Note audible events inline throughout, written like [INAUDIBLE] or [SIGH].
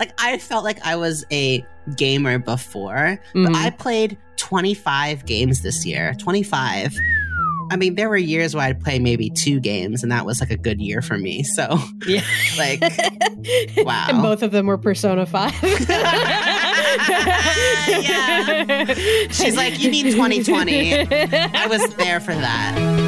like I felt like I was a gamer before, Mhm. but I played 25 games this year. 25. I mean, there were years where I'd play maybe two games, and that was like a good year for me. So, Yeah. [LAUGHS] like, [LAUGHS] wow. And both of them were Persona 5. [LAUGHS] Yeah. she's like, You mean 2020? I was there for that.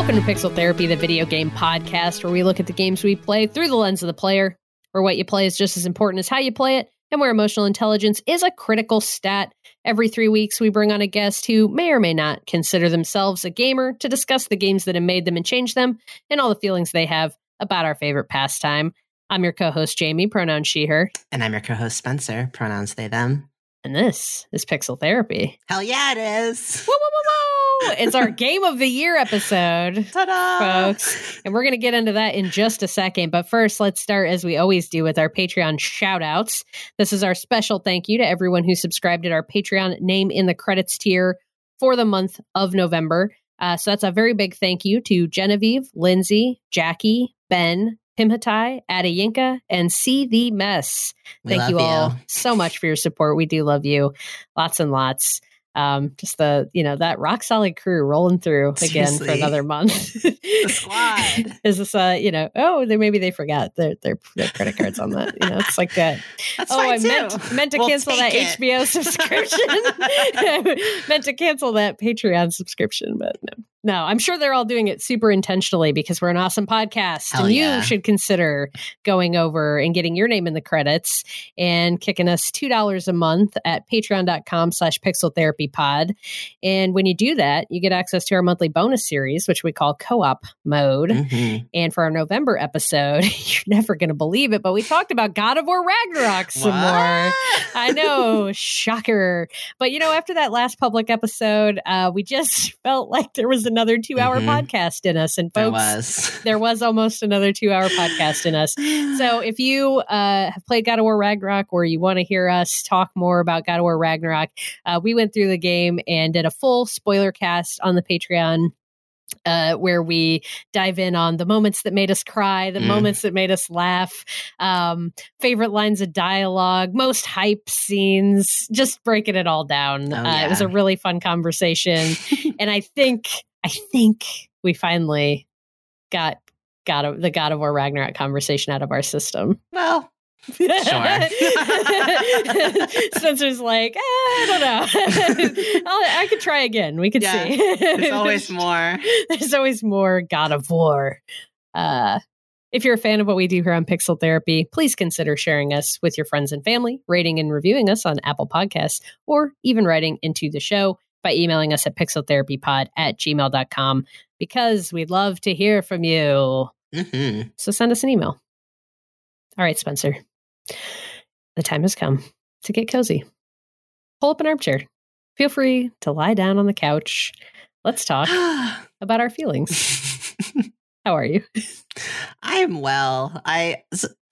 Welcome to Pixel Therapy, the video game podcast where we look at the games we play through the lens of the player, where what you play is just as important as how you play it, and where emotional intelligence is a critical stat. Every three weeks, we bring on a guest who may or may not consider themselves a gamer to discuss the games that have made them and changed them, and all the feelings they have about our favorite pastime. I'm your co host, Jamie, pronouns she, her, And I'm your co host, Spencer, pronouns they, them. and this is Pixel Therapy. Hell yeah, it is. Whoa, whoa, whoa! It's our Game of the Year episode. [LAUGHS] Ta da! folks. And we're going to get into that in just a second. But first, let's start as we always do with our Patreon shout outs. This is our special thank you to everyone who subscribed at our Patreon name in the credits tier for the month of November. Uh, so that's a very big thank you to Genevieve, Lindsay, Jackie, Ben, Pimhatai, Adayinka, and See the Mess. Thank you all so much for your support. We do love you. Lots and lots. Um, just the, you know, that rock solid crew rolling through [LAUGHS] again for another month. The [LAUGHS] squad. Is this uh, you know, oh, they maybe they forgot their their, their credit cards on that. You know, it's like that. That's oh, I too. meant meant to We'll cancel that it. HBO [LAUGHS] subscription. meant to cancel that Patreon subscription, but no. No, I'm sure they're all doing it super intentionally because we're an awesome podcast. Hell and you should consider going over and getting your name in the credits and kicking us $2 a month at patreon.com slash pixel therapy pod. And when you do that, you get access to our monthly bonus series, which we call co-op mode. Mhm. And for our November episode, [LAUGHS] you're never going to believe it, but we talked about God of War Ragnarok some more. I know, [LAUGHS] shocker. But you know, after that last public episode, uh, we just [LAUGHS] felt like there was another two hour Mhm. podcast in us. And There folks, was. [LAUGHS] there was almost another two hour podcast in us. So [SIGHS] if you uh, have played God of War Ragnarok or you want to hear us talk more about God of War Ragnarok, uh, we went through the game and did a full spoiler cast on the Patreon. Uh, where we dive in on the moments that made us cry, the Mm. moments that made us laugh, um, favorite lines of dialogue, most hype scenes, just breaking it all down. Oh, uh, It was a really fun conversation, [LAUGHS] and I think I think we finally got God of the God of War Ragnarok conversation out of our system. well, sure. [LAUGHS] Spencer's like, "Eh, I don't know. [LAUGHS] I'll, I could try again. We could Yeah. see. there's always [LAUGHS] more. There's always more God of War. Uh, if you're a fan of what we do here on Pixel Therapy, please consider sharing us with your friends and family, rating and reviewing us on Apple Podcasts, or even writing into the show by emailing us at pixeltherapypod at gmail.com because we'd love to hear from you. hmm So send us an email. All right, Spencer. The time has come to get cozy. Pull up an armchair. Feel free to lie down on the couch. Let's talk [SIGHS] about our feelings. [LAUGHS] How are you? I am well. I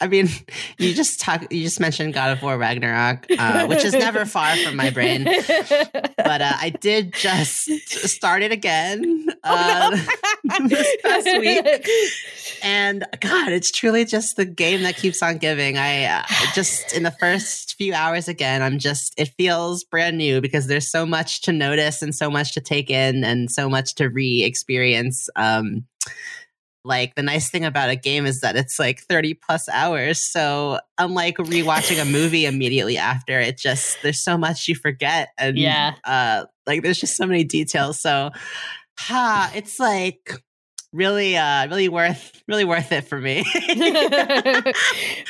I mean, [LAUGHS] you just talk. You just mentioned God of War Ragnarok, uh, which is never [LAUGHS] far from my brain. But uh, I did just start it again uh, [LAUGHS] this past week, and God, it's truly just the game that keeps on giving. I uh, just in the first few hours again, I'm just it feels brand new because there's so much to notice and so much to take in and so much to re-experience. Um, like the nice thing about a game is that it's like 30 plus hours. So unlike rewatching a movie immediately after, it just there's so much you forget and Yeah. uh like there's just so many details. So ha, it's like really uh really worth really worth it for me. [LAUGHS]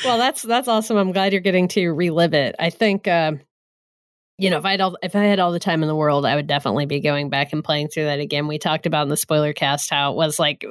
well, that's that's awesome. I'm glad you're getting to relive it. I think um, you know, if I had all, if I had all the time in the world, I would definitely be going back and playing through that again. We talked about in the spoiler cast how it was like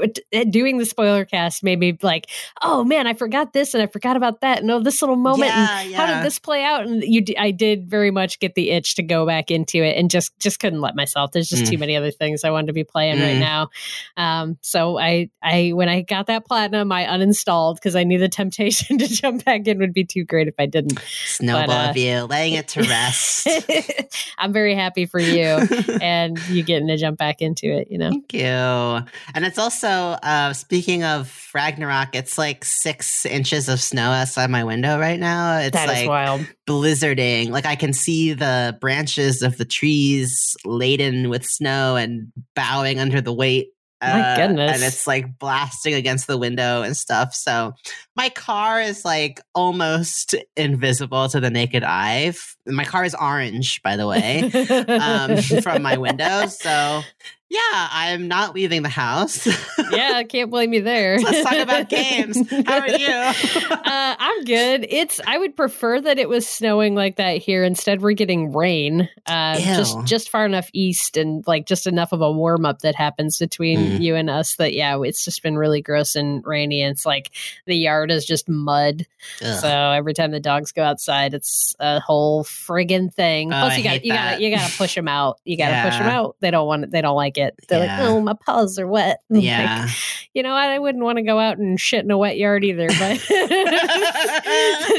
doing the spoiler cast made me like, oh man, I forgot this and I forgot about that, and oh, this little moment. and yeah, How did this play out? And you, d- I did very much get the itch to go back into it, and just just couldn't let myself. There's just Mm. too many other things I wanted to be playing right Mm. now. Um, so I, I when I got that platinum, I uninstalled because I knew the temptation [LAUGHS] to jump back in would be too great if I didn't. Snowball but, uh, of you, laying it to [LAUGHS] rest. [LAUGHS] I'm very happy for you [LAUGHS] and you getting to jump back into it, you know. Thank you. And it's also uh speaking of Ragnarok, it's like six inches of snow outside my window right now. It's That is like wild. blizzarding. Like I can see the branches of the trees laden with snow and bowing under the weight. Uh, My goodness. And it's like blasting against the window and stuff. So my car is like almost invisible to the naked eye. My car is orange, by the way, um, from my window. So [LAUGHS] yeah, I'm not leaving the house. [LAUGHS] yeah, I can't blame you there. Let's talk about [LAUGHS] games. How are you? [LAUGHS] uh, I'm good. It's I would prefer that it was snowing like that here. Instead, we're getting rain. Uh, just just far enough east and like just enough of a warm up that happens between Mm. you and us. That yeah, it's just been really gross and rainy. And it's like the yard is just mud. Ugh. So every time the dogs go outside, it's a whole friggin' thing. Oh, Plus, you got you got you got to push them out. You got to push them out. They don't want it. They don't like it. They're Yeah. like, oh, my paws are wet. [LAUGHS] Like, yeah. you know what? I wouldn't want to go out and shit in a wet yard either, but [LAUGHS] [LAUGHS]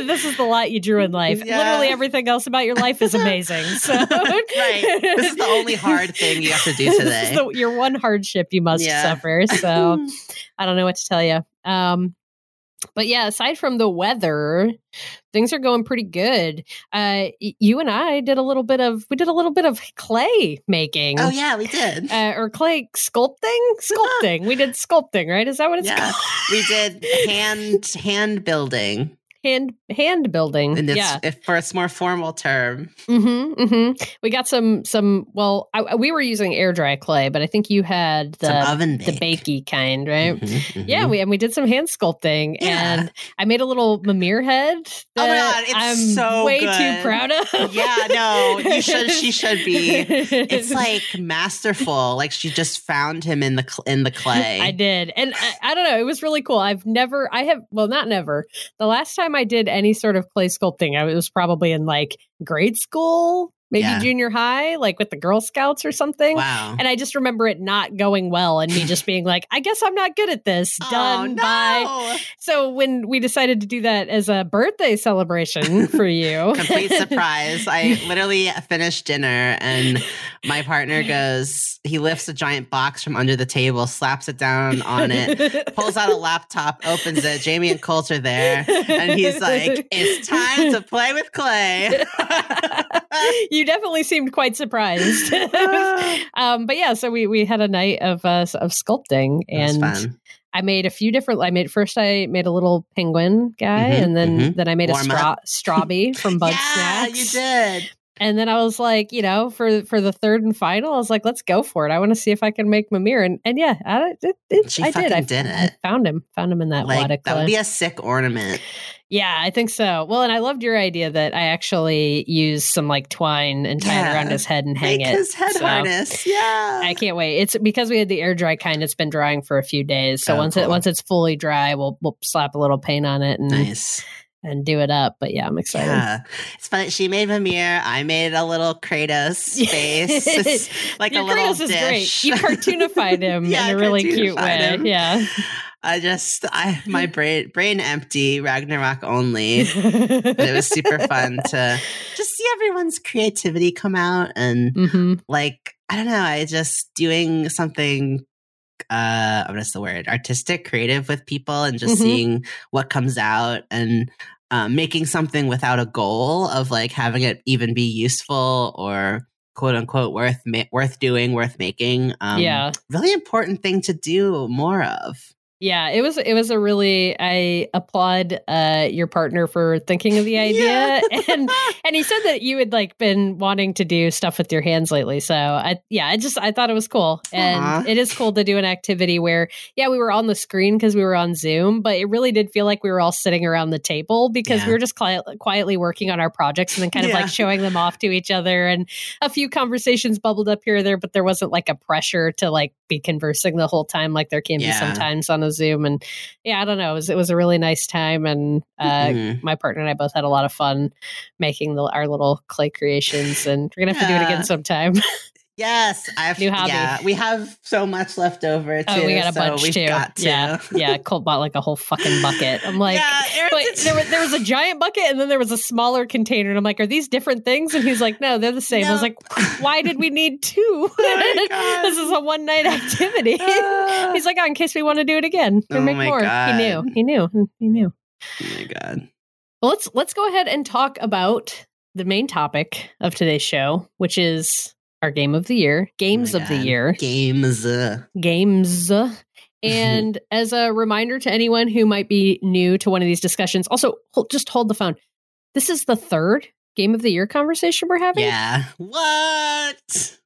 this is the lot you drew in life. Yeah. Literally everything else about your life is amazing. So right. This is the only hard thing you have to do today. This is today. the- your one hardship you must Yeah. suffer. So I don't know what to tell you. Um, but yeah, aside from the weather, things are going pretty good. Uh, you and I did a little bit of we did a little bit of clay making. oh yeah, we did. Uh, or clay sculpting, [LAUGHS] sculpting. we did sculpting, right? Is that what it's yeah, called? we did hand hand building, Hand hand building. and it's yeah. if for a more formal term. Mm-hmm, mm-hmm. We got some some. Well, I, we were using air dry clay, but I think you had Some the oven the bake. bakey kind, right? Mhm, Yeah, mhm. we and we did some hand sculpting, Yeah. and I made a little Mimir head. Oh my God, it's I'm so way good. too proud of. Yeah, no, you should- she should be. [LAUGHS] It's like masterful. Like she just found him in the in the [LAUGHS] clay. I did. And I, I don't know, it was really cool. I've never, I have, well, not never. The last time I did any sort of clay sculpting, I was probably in like grade school, maybe Yeah. junior high, like with the Girl Scouts or something. Wow. And I just remember it not going well and me just being like, I guess I'm not good at this. [LAUGHS] Oh, Done. oh, Bye. So when we decided to do that as a birthday celebration [LAUGHS] for you, complete [LAUGHS] surprise. I literally finished dinner and my partner goes, he lifts a giant box from under the table, slaps it down on it, pulls out a laptop, opens it. Jamie and Colt are there. And he's like, it's time to play with clay. You definitely seemed quite surprised. [LAUGHS] um, but yeah, so we we had a night of uh, of sculpting, and. I made a few different. I made first I made a little penguin guy, Mhm, and then mhm. then I made a Warm straw up. strawby from Bud [LAUGHS] yeah, Snacks. you did. And then I was like, you know, for for the third and final, I was like, let's go for it. I want to see if I can make Mimir, and and yeah, I, it, it, She I did. I did I it. found him, found him in that Like, that would be a sick ornament. Yeah, I think so. Well, and I loved your idea that I actually use some like twine and tie it around his head and hang Make it. his head So, harness. Yeah. I can't wait. It's because we had the air dry kind. It's been drying for a few days. So Oh, once it once it's fully dry, we'll we'll slap a little paint on it and nice. And do it up. But yeah, I'm excited. Yeah. It's funny. She made Mimir. I made a little Kratos [LAUGHS] face. [LAUGHS] Like Your a little Kratos is dish. great. You cartoonified him [LAUGHS] Yeah, in a really cute way. him. Yeah. I just I my brain brain empty, Ragnarok only. But it was super fun to just see everyone's creativity come out and hmm like I don't know, I just doing something uh is the word? Artistic, creative with people and just Mhm. seeing what comes out and um, making something without a goal of like having it even be useful or quote unquote worth ma- worth doing, worth making. Um, yeah. really important thing to do more of. Yeah, it was it was a really I applaud uh your partner for thinking of the [LAUGHS] idea Yeah. [LAUGHS] and and he said that you had like been wanting to do stuff with your hands lately. So I yeah, I just I thought it was cool. And Aw. it is cool to do an activity where yeah, we were on the screen because we were on Zoom, but it really did feel like we were all sitting around the table because Yeah. we were just quiet, quietly working on our projects and then kind of Yeah. like [LAUGHS] showing them off to each other and a few conversations bubbled up here or there, but there wasn't like a pressure to like be conversing the whole time like there can be sometimes on a Zoom. And yeah, I don't know. It was, it was a really nice time. And uh, Mhm. my partner and I both had a lot of fun making the, our little clay creations. And we're going to have to do it again sometime. [LAUGHS] Yes, I've New hobby. Yeah, we have so much left over too. Oh, we got a so bunch too. To. Yeah, yeah. Colt bought like a whole fucking bucket. I'm like, yeah, did- there was, there was a giant bucket and then there was a smaller container. And I'm like, are these different things? And he's like, no, they're the same. I was like, why did we need two? [LAUGHS] God. [LAUGHS] this is a one night activity. Ah. he's like, oh, in case we want to do it again or Oh make my more. God. He knew. He knew. He knew. oh my god. Well, let's let's go ahead and talk about the main topic of today's show, which is our game of the year, oh games Oh of the year, Games. games. [LAUGHS] And as a reminder to anyone who might be new to one of these discussions, also hold, just hold the phone. This is the third game of the year conversation we're having. Yeah. What?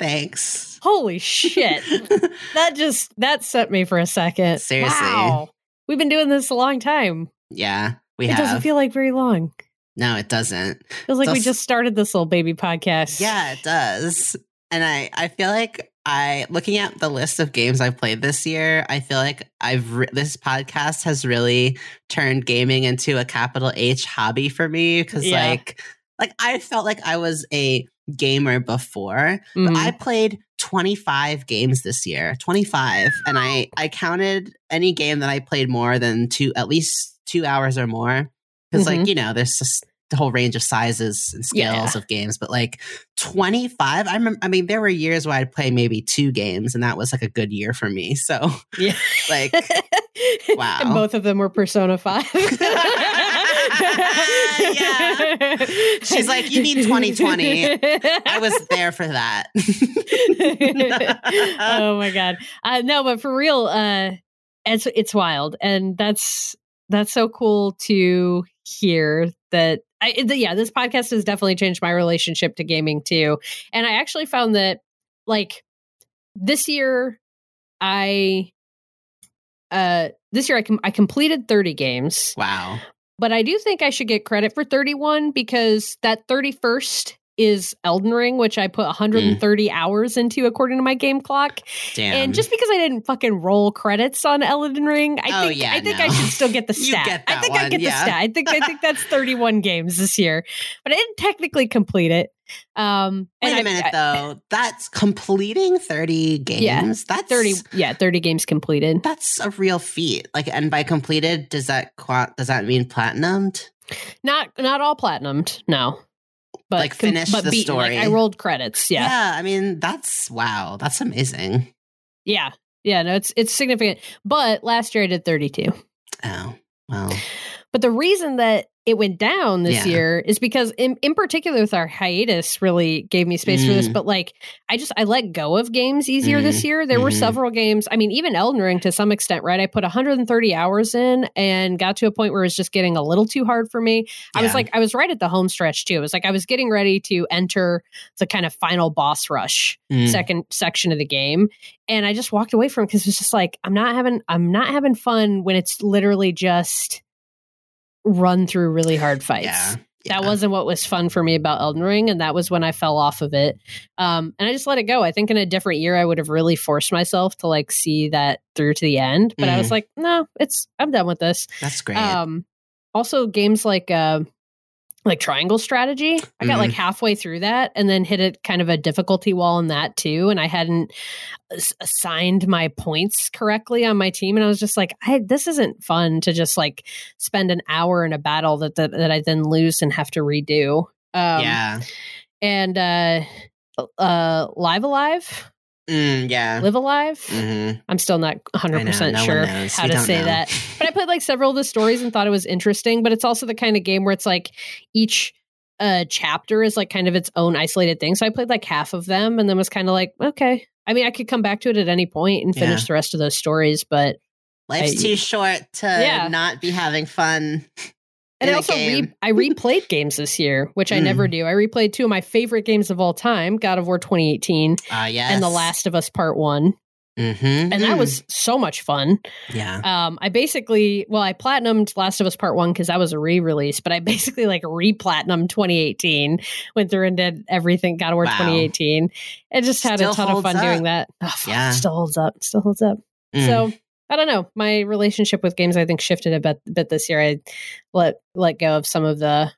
Thanks. Holy shit. [LAUGHS] that just that sent me for a second. Seriously. Wow. We've been doing this a long time. yeah, we it have. doesn't feel like very long. No, it doesn't. feels like we just started this little baby podcast. Yeah, it does. And I, I feel like I, looking at the list of games I've played this year, I feel like I've re- this podcast has really turned gaming into a capital H hobby for me because Yeah. like, like I felt like I was a gamer before, Mhm. but I played 25 games this year, 25, and I I counted any game that I played more than two, at least two hours or more, because Mhm. like you know, there's just the whole range of sizes and scales Yeah. of games, but like 25, I remember. I mean, there were years where I'd play maybe two games, and that was like a good year for me. So Yeah. [LAUGHS] like. [LAUGHS] Wow. and both of them were Persona 5. [LAUGHS] Yeah. She's like, "You mean 2020." I was there for that. oh my god. Uh, no, but for real, uh, it's it's wild, and that's that's so cool to hear that. I yeah, this podcast has definitely changed my relationship to gaming too, and I actually found that like this year, I uh this year I com- I completed thirty games, wow. but I do think I should get credit for 31 because that 31st is Elden Ring, which I put 130 hours into according to my game clock. Damn. And just because I didn't fucking roll credits on Elden Ring, I Oh, think yeah, I think no. I should still get [LAUGHS] the stat. get I think I one, get the stat. I think I think that's [LAUGHS] 31 games this year, but I didn't technically complete it. Um, Wait a I- minute I- though. That's completing 30 games. Yeah, That's 30, yeah, 30 games completed. That's a real feat. Like and by completed does that does that mean platinumed? Not not all platinumed, no. But Like, finish but the beaten. Like, story. I rolled credits. Yeah. I mean, that's wow. That's amazing. Yeah. Yeah, no, it's it's significant. But last year I did 32. Oh. Well. But the reason that it went down this Yeah. year is because in, in particular with our hiatus really gave me space for this. Mm. But like I just I let go of games easier this year. There were Mhm. several games. I mean, even Elden Ring to some extent, right? I put 130 hours in and got to a point where it was just getting a little too hard for me. I was like, I was right at the home stretch too. It was like I was getting ready to enter the kind of final boss rush Mm. second section of the game and i just walked away from it because it's just like i'm not having i'm not having fun when it's literally just run through really hard fights Yeah. that yeah. wasn't what was fun for me about elden ring and that was when i fell off of it um and i just let it go i think in a different year i would have really forced myself to like see that through to the end but i was Mhm. like no it's i'm done with this That's great. um, also games like uh, like Triangle Strategy. I got Mm-hmm. like halfway through that and then hit a kind of a difficulty wall in that too, and I hadn't assigned my points correctly on my team, and I was just like, I, this isn't fun to just like spend an hour in a battle that that, that I then lose and have to redo. Um, yeah. and uh, uh, Live A Live, Mm, yeah. Live A Live. Mhm. I'm still not 100 I know, percent no sure how We to say know. that. [LAUGHS] But I played like several of the stories and thought it was interesting. But it's also the kind of game where it's like each uh, chapter is like kind of its own isolated thing. So I played like half of them and then was kind of like, okay. I mean, I could come back to it at any point and finish Yeah. the rest of those stories, but Life's I- too short to Yeah. not be having fun. [LAUGHS] and I also re- I replayed games this year, which I never Mm. do. I replayed two of my favorite games of all time, God of War 2018 Ah, yes. and The Last of Us Part One, Mm-hmm. and that was so much fun. yeah. Um, I basically, well, I platinumed Last of Us Part One because that was a re-release, but I [LAUGHS] basically like re-platinumed 2018. Went through and did everything. God of War Wow. 2018. It just had Still a ton of fun up. doing that. Oh, Yeah. still holds up. Still holds up. Mm. So I don't know. My relationship with games, I think, shifted a bit, bit this year. I let let go of some of the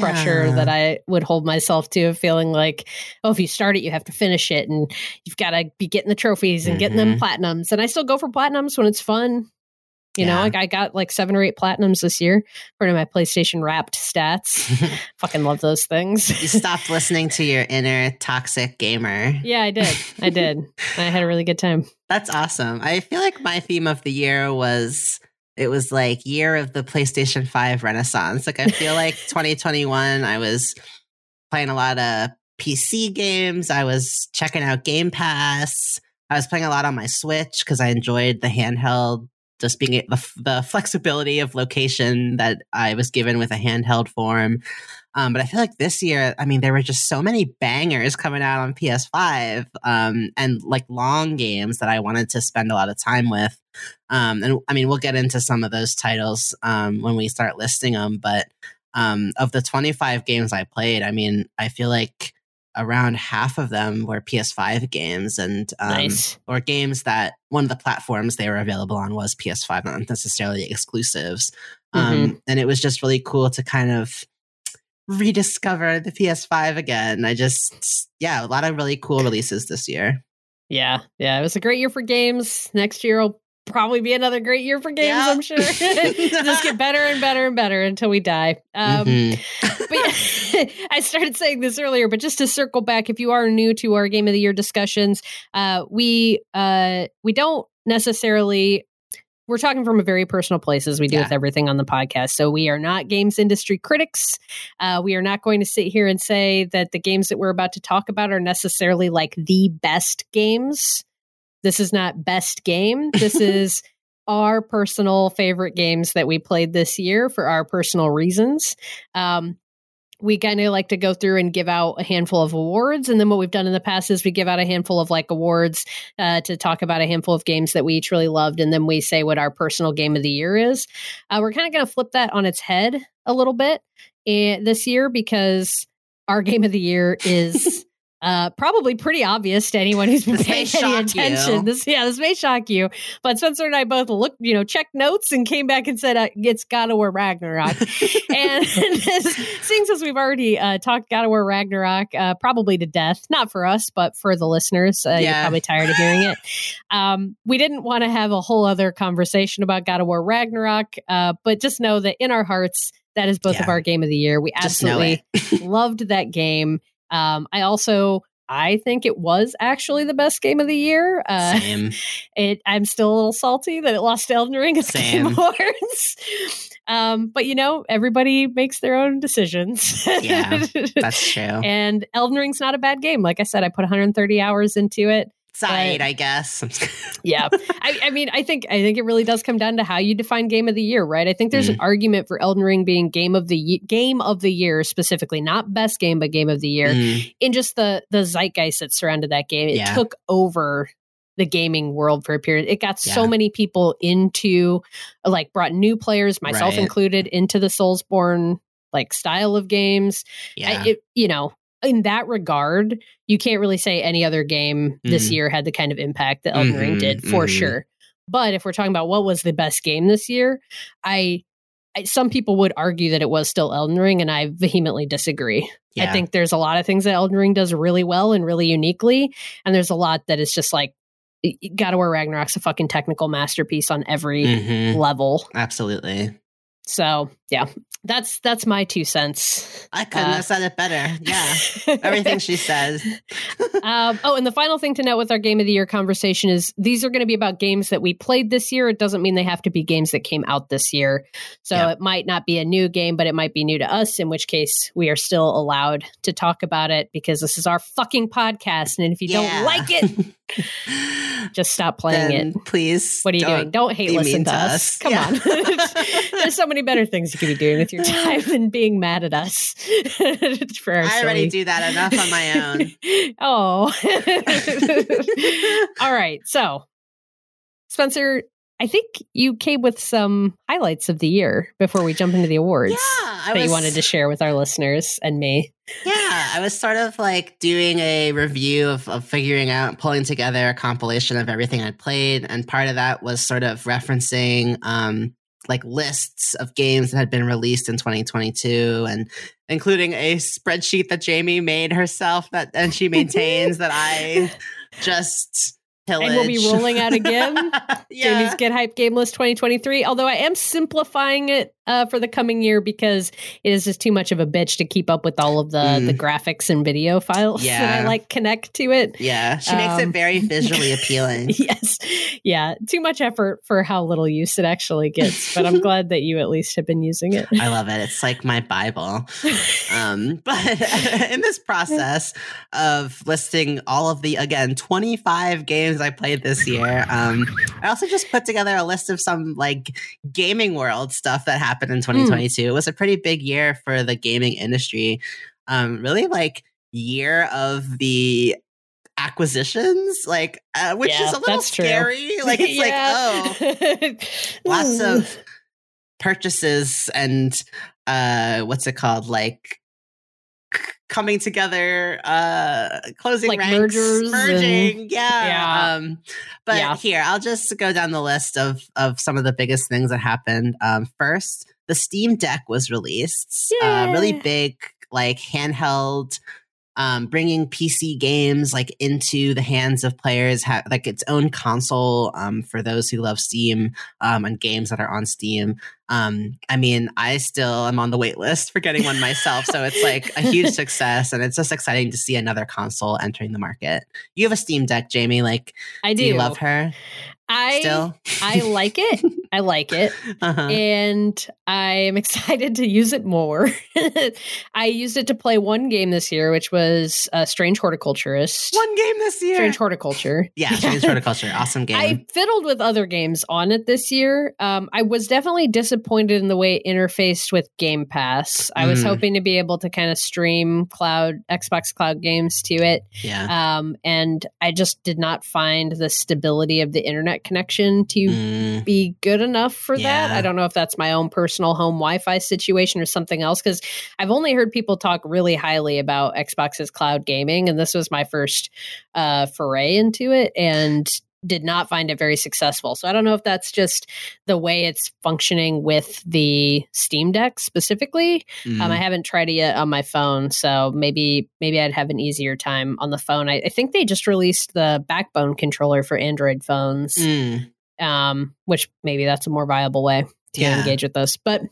pressure that I would hold myself to of feeling like, oh, if you start it, you have to finish it and you've got to be getting the trophies and getting them Mhm. platinums. And I still go for platinums when it's fun. You know, like I got like seven or eight platinums this year, of my PlayStation wrapped stats. [LAUGHS] Fucking love those things. you stopped listening to your inner toxic gamer. yeah, I did. I did. I had a really good time. [LAUGHS] That's awesome. I feel like my theme of the year was it was like year of the PlayStation 5 renaissance. Like I feel like [LAUGHS] 2021 I was playing a lot of PC games. I was checking out Game Pass. I was playing a lot on my Switch cuz I enjoyed the handheld just being the, the flexibility of location that I was given with a handheld form. Um, but I feel like this year, I mean, there were just so many bangers coming out on PS5 um, and like long games that I wanted to spend a lot of time with. Um, and I mean, we'll get into some of those titles um, when we start listing them. But um, of the 25 games I played, I mean, I feel like around half of them were PS5 games and um, nice. or games that one of the platforms they were available on was PS5, not necessarily exclusives. Um, and it was just really cool to kind of rediscover the PS5 again. I just, yeah, a lot of really cool releases this year. Yeah. Yeah. It was a great year for games. Next year will probably be another great year for games, Yeah. I'm sure. [LAUGHS] Just get better and better and better until we die. Um, Mhm. but yeah, [LAUGHS] I started saying this earlier, but just to circle back, if you are new to our game of the year discussions, uh, we uh, we don't necessarily. We're talking from a very personal place as we do Yeah. with everything on the podcast. So we are not games industry critics. Uh, we are not going to sit here and say that the games that we're about to talk about are necessarily like the best games. This is not best game. This [LAUGHS] is our personal favorite games that we played this year for our personal reasons. Um, we kind of like to go through and give out a handful of awards. And then what we've done in the past is we give out a handful of like awards uh, to talk about a handful of games that we each really loved. And then we say what our personal game of the year is. Uh, we're kind of going to flip that on its head a little bit eh, this year because our [LAUGHS] game of the year is. Uh, probably pretty obvious to anyone who's been This paying any shock you. attention. This, yeah, this may shock you. But Spencer and I both looked, you know, checked notes and came back and said, uh, "It's God of War Ragnarok." [LAUGHS] and [LAUGHS] seeing as we've already uh, talked God of War Ragnarok uh, probably to death, not for us, but for the listeners, uh, you're probably tired of hearing it. [LAUGHS] Um, we didn't want to have a whole other conversation about God of War Ragnarok, uh, but just know that in our hearts, that is both of our game of the year. We absolutely loved that game. Um, I also. I think it was actually the best game of the year. Uh, Same. [LAUGHS] it I'm still a little salty that it lost to Elden Ring at the [LAUGHS] Game Same. Awards. Um, but you know, everybody makes their own decisions. Yeah, [LAUGHS] That's true. and Elden Ring's not a bad game. Like I said, I put 130 hours into it. Side, I guess. [LAUGHS] Yeah. I, I mean, I think I think it really does come down to how you define game of the year, right? I think there's an argument for Elden Ring being game of the ye- game of the year specifically, not best game, but game of the year Mm, in just the the zeitgeist that surrounded that game. It Yeah. took over the gaming world for a period. It got so many people into like brought new players, myself Right. included, into the Soulsborne like style of games. yeah. I, it, you know, in that regard, you can't really say any other game this Mhm. year had the kind of impact that Elden Ring Mhm, did for mhm. sure. But if we're talking about what was the best game this year, I, I some people would argue that it was still Elden Ring, and I vehemently disagree. I think there's a lot of things that Elden Ring does really well and really uniquely, and there's a lot that is just like God of War Ragnarok's a fucking technical masterpiece on every Mhm. level. Absolutely. So yeah, that's that's my two cents. I couldn't Uh, have said it better. Yeah. [LAUGHS] Everything she says. [LAUGHS] um, oh, and the final thing to note with our game of the year conversation is these are going to be about games that we played this year. It doesn't mean they have to be games that came out this year. So Yeah. it might not be a new game, but it might be new to us, in which case we are still allowed to talk about it because this is our fucking podcast. And if you Yeah. don't like it, [LAUGHS] [LAUGHS] just stop playing then it. please. What are you doing? Don't hate listen to us. us. Come Yeah. on. [LAUGHS] There's so many better things you could be doing with your [LAUGHS] time than being mad at us. for I already silly- do that enough on my own. oh. All right. So, Spencer, I think you came with some highlights of the year before we jump into the awards Yeah, I that you wanted to share with our listeners and me. Yeah, I was sort of like doing a review of, of figuring out, pulling together a compilation of everything I'd played. And part of that was sort of referencing um, like lists of games that had been released in 2022 and including a spreadsheet that Jamie made herself that and she [LAUGHS] maintains that I just pillage. And we'll be rolling out again. [LAUGHS] yeah. Jamie's Get Hype Game List 2023. Although I am simplifying it uh, for the coming year because it is just too much of a bitch to keep up with all of the Mm. the graphics and video files [LAUGHS] that Yeah. I like connect to it. Yeah, she makes it Um, very [LAUGHS] visually appealing. [LAUGHS] yes. Yeah. Too much effort for how little use it actually gets. But I'm glad that you at least have been using it. I love it. It's like my Bible. Um, but in this process of listing all of the, again, 25 games I played this year, um, I also just put together a list of some like gaming world stuff that happened in 2022. It was a pretty big year for the gaming industry. Um, really like year of the acquisitions, like, uh, which Yeah, is a little that's true. scary. [LAUGHS] Like, it's like, oh, lots of [LAUGHS] purchases and uh what's it called like coming together uh closing Like ranks mergers merging yeah Yeah. um but Yeah. here i'll just go down the list of of some of the biggest things that happened um first the steam deck was released uh really big like handheld um, bringing PC games like into the hands of players, ha- like its own console um, for those who love Steam um, and games that are on Steam. Um, I mean, I still am on the wait list for getting one myself, so it's like a huge [LAUGHS] success, and it's just exciting to see another console entering the market. You have a Steam Deck, Jamie. Like, I do do. you love her I still? I like it. I like it. [LAUGHS] uh-huh. and I am [LAUGHS] excited to use it more. [LAUGHS] I used it to play one game this year, which was uh, Strange Horticulturist. One game this year. Strange Horticulture. yeah, Strange Horticulture, awesome game. I fiddled with other games on it this year. Um, I was definitely disappointed in the way it interfaced with Game Pass. I was Mm. hoping to be able to kind of stream cloud Xbox Cloud games to it, yeah. um, and I just did not find the stability of the internet connection to Mm, be good enough for that. I don't know if that's my own personal home Wi-Fi situation or something else because I've only heard people talk really highly about Xbox's cloud gaming, and this was my first uh, foray into it, and did not find it very successful. So I don't know if that's just the way it's functioning with the Steam Deck specifically. mm. Um, I haven't tried it yet on my phone, so maybe maybe I'd have an easier time on the phone. I, I think they just released the Backbone controller for Android phones Mm, um, which maybe that's a more viable way to Yeah. engage with this. But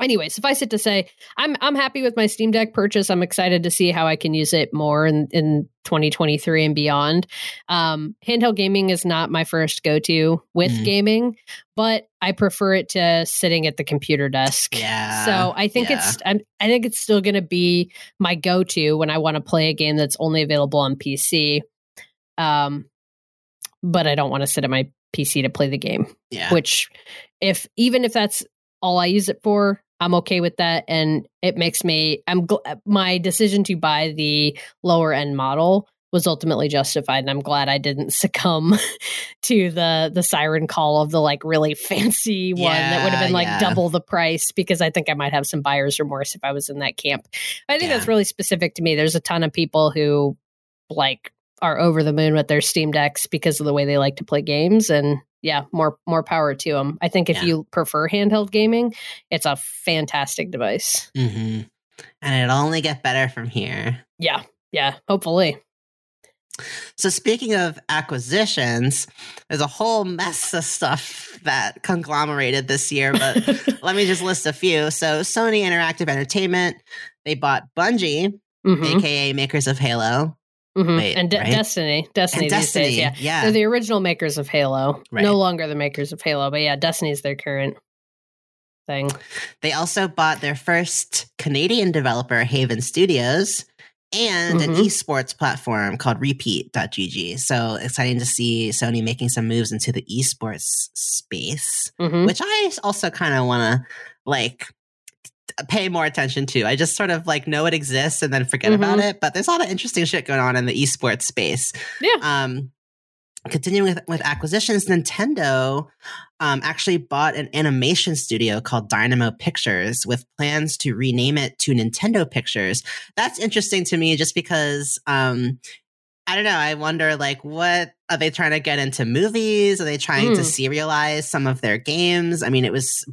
anyway, suffice it to say, I'm I'm happy with my Steam Deck purchase. I'm excited to see how I can use it more in, in 2023 and beyond. Um, handheld gaming is not my first go to with Mhm. gaming, but I prefer it to sitting at the computer desk. yeah. So I think yeah. it's I'm, I think it's still going to be my go-to when I want to play a game that's only available on PC. Um, but I don't want to sit at my PC to play the game. yeah. Which, if even if that's all I use it for, I'm okay with that, and it makes me. I'm gl- my decision to buy the lower end model was ultimately justified, and I'm glad I didn't [LAUGHS] succumb to the the siren call of the like really fancy one that would have been like yeah. double the price because I think I might have some buyer's remorse if I was in that camp. I think Yeah. that's really specific to me. There's a ton of people who like are over the moon with their Steam decks because of the way they like to play games and yeah, more more power to them. I think if Yeah. you prefer handheld gaming, it's a fantastic device. hmm And it'll only get better from here. Yeah. Yeah, hopefully. So, speaking of acquisitions, there's a whole mess of stuff that conglomerated this year, but [LAUGHS] let me just list a few. So, Sony Interactive Entertainment, they bought Bungie, Mhm, aka makers of Halo, mhm. wait, and De- right? Destiny, Destiny and Destiny. days, yeah. yeah. They're the original makers of Halo. Right. No longer the makers of Halo, but yeah, Destiny's their current thing. They also bought their first Canadian developer, Haven Studios, and an Mhm. esports platform called Repeat.gg. So exciting to see Sony making some moves into the esports space, Mhm. which I also kind of want to like pay more attention to. I just sort of like know it exists and then forget about Mhm. it, but there's a lot of interesting shit going on in the esports space. Yeah. Um, continuing with, with acquisitions, Nintendo um, actually bought an animation studio called Dynamo Pictures with plans to rename it to Nintendo Pictures. That's interesting to me just because um, I don't know. I wonder, like, what are they trying to get into movies? Are they trying mm. to serialize some of their games? I mean, it was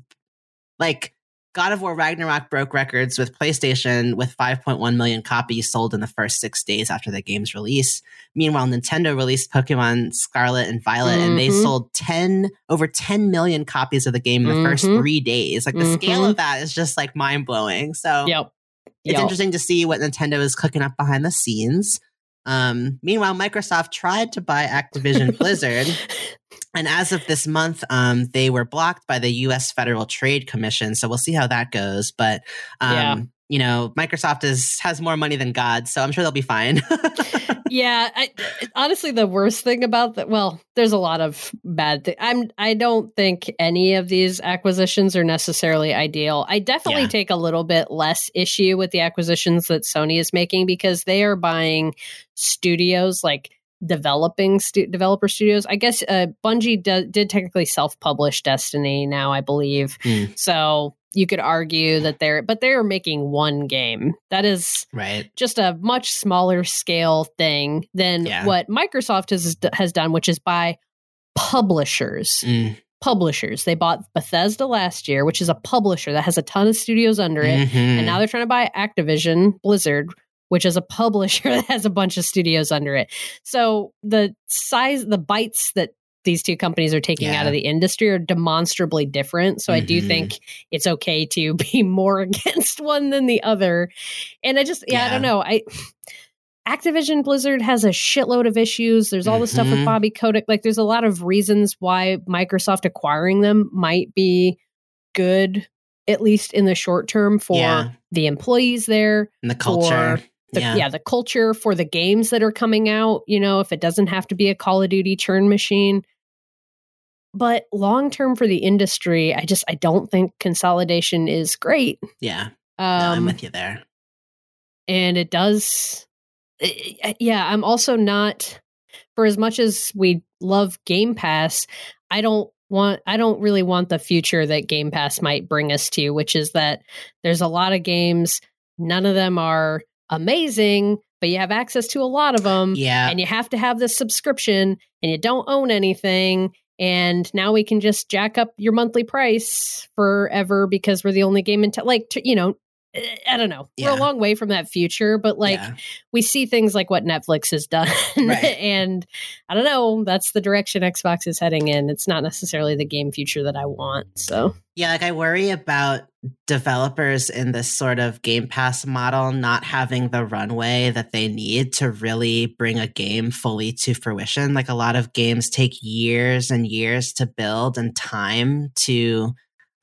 like God of War Ragnarok broke records with PlayStation with 5.1 million copies sold in the first six days after the game's release. Meanwhile, Nintendo released Pokemon Scarlet and Violet, and they Mhm. sold 10 over 10 million copies of the game in the first Mhm. three days. Like the scale Mhm. of that is just like mind blowing. So Yep. it's Yep. interesting to see what Nintendo is cooking up behind the scenes. Um, meanwhile, Microsoft tried to buy Activision [LAUGHS] Blizzard, and as of this month, um, they were blocked by the U.S. Federal Trade Commission. So we'll see how that goes. But um, Yeah. You know, Microsoft is has more money than God, so I'm sure they'll be fine. [LAUGHS] yeah, I, honestly, the worst thing about that, well, there's a lot of bad things. I'm, I don't think any of these acquisitions are necessarily ideal. I definitely Yeah. take a little bit less issue with the acquisitions that Sony is making because they are buying studios like developing stu- developer studios. I guess uh, Bungie do- did technically self-publish Destiny now, I believe. Hmm. So you could argue that they're, but they're making one game. That is right. just a much smaller scale thing than Yeah. what Microsoft has has done, which is buy publishers. Mm. Publishers. They bought Bethesda last year, which is a publisher that has a ton of studios under it, Mhm. and now they're trying to buy Activision Blizzard, which is a [LAUGHS] publisher that has a bunch of studios under it. So the size, the bites that these two companies are taking Yeah. out of the industry are demonstrably different. So I do Mhm. think it's okay to [LAUGHS] be more against one than the other. And I just, yeah, I don't know. I Activision Blizzard has a shitload of issues. There's all the stuff with Mhm. Bobby Kotick. Like, there's a lot of reasons why Microsoft acquiring them might be good, at least in the short term, for Yeah. the employees there, and the culture. the, yeah. yeah. the culture for the games that are coming out. You know, if it doesn't have to be a Call of Duty churn machine. But long term for the industry, I just I don't think consolidation is great. yeah. No, I'm Um, with you there. and it does I- I- yeah i'm also not for as much as we love game pass i don't want i don't really want the future that game pass might bring us to which is that there's a lot of games none of them are amazing but you have access to a lot of them Yeah. and you have to have this subscription and you don't own anything and now we can just jack up your monthly price forever because we're the only game in town. Like t- you know i don't know we're Yeah. a long way from that future but like yeah. we see things like what netflix has done [LAUGHS] Right. and i don't know that's the direction xbox is heading in it's not necessarily the game future that i want so Yeah, like I worry about developers in this sort of Game Pass model not having the runway that they need to really bring a game fully to fruition. Like a lot of games take years and years to build and time to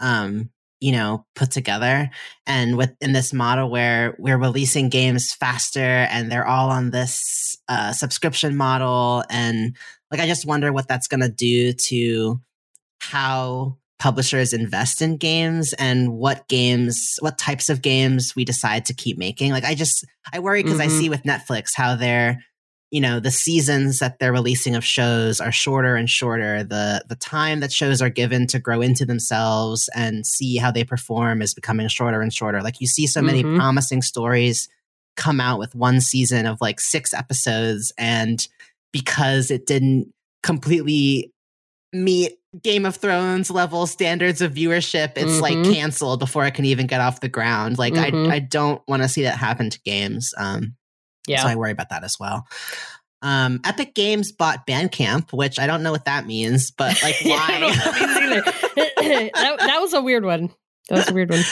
um you know put together and with in this model where we're releasing games faster and they're all on this uh subscription model and like I just wonder what that's going to do to how publishers invest in games and what games what types of games we decide to keep making like i just i worry because i Mhm. see with netflix how they're you know the seasons that they're releasing of shows are shorter and shorter the the time that shows are given to grow into themselves and see how they perform is becoming shorter and shorter like you see so many Mhm. promising stories come out with one season of like six episodes and because it didn't completely meet Game of Thrones level standards of viewership, it's like Mhm. canceled before it can even get off the ground. Like Mhm. I I don't want to see that happen to games. Um yeah so I worry about that as well. Um Epic Games bought Bandcamp, which I don't know what that means, but [LAUGHS] like Yeah, I don't know what that means why? [LAUGHS] that, that was a weird one that was a weird one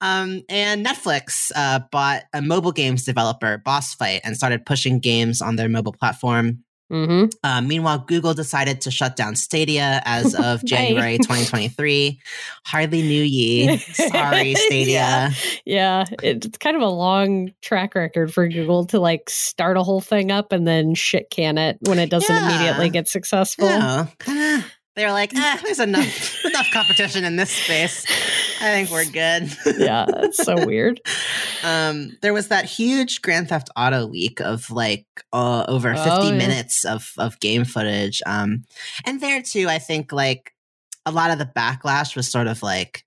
um, and Netflix uh, bought a mobile games developer, Boss Fight, and started pushing games on their mobile platform. Mm-hmm. Uh, meanwhile, Google decided to shut down Stadia as [LAUGHS] of January 2023. Hardly knew ye. Sorry, [LAUGHS] Stadia. Yeah. yeah it- it's kind of a long track record for google to like start a whole thing up and then shit can it when it doesn't Yeah. immediately get successful No, kinda- they were like, ah, there's enough [LAUGHS] enough competition in this space. I think we're good. [LAUGHS] yeah it's so weird um, there was that huge Grand Theft Auto leak of like uh, over 50 Oh, yeah. minutes of of game footage. Um, and there too, I think like a lot of the backlash was sort of like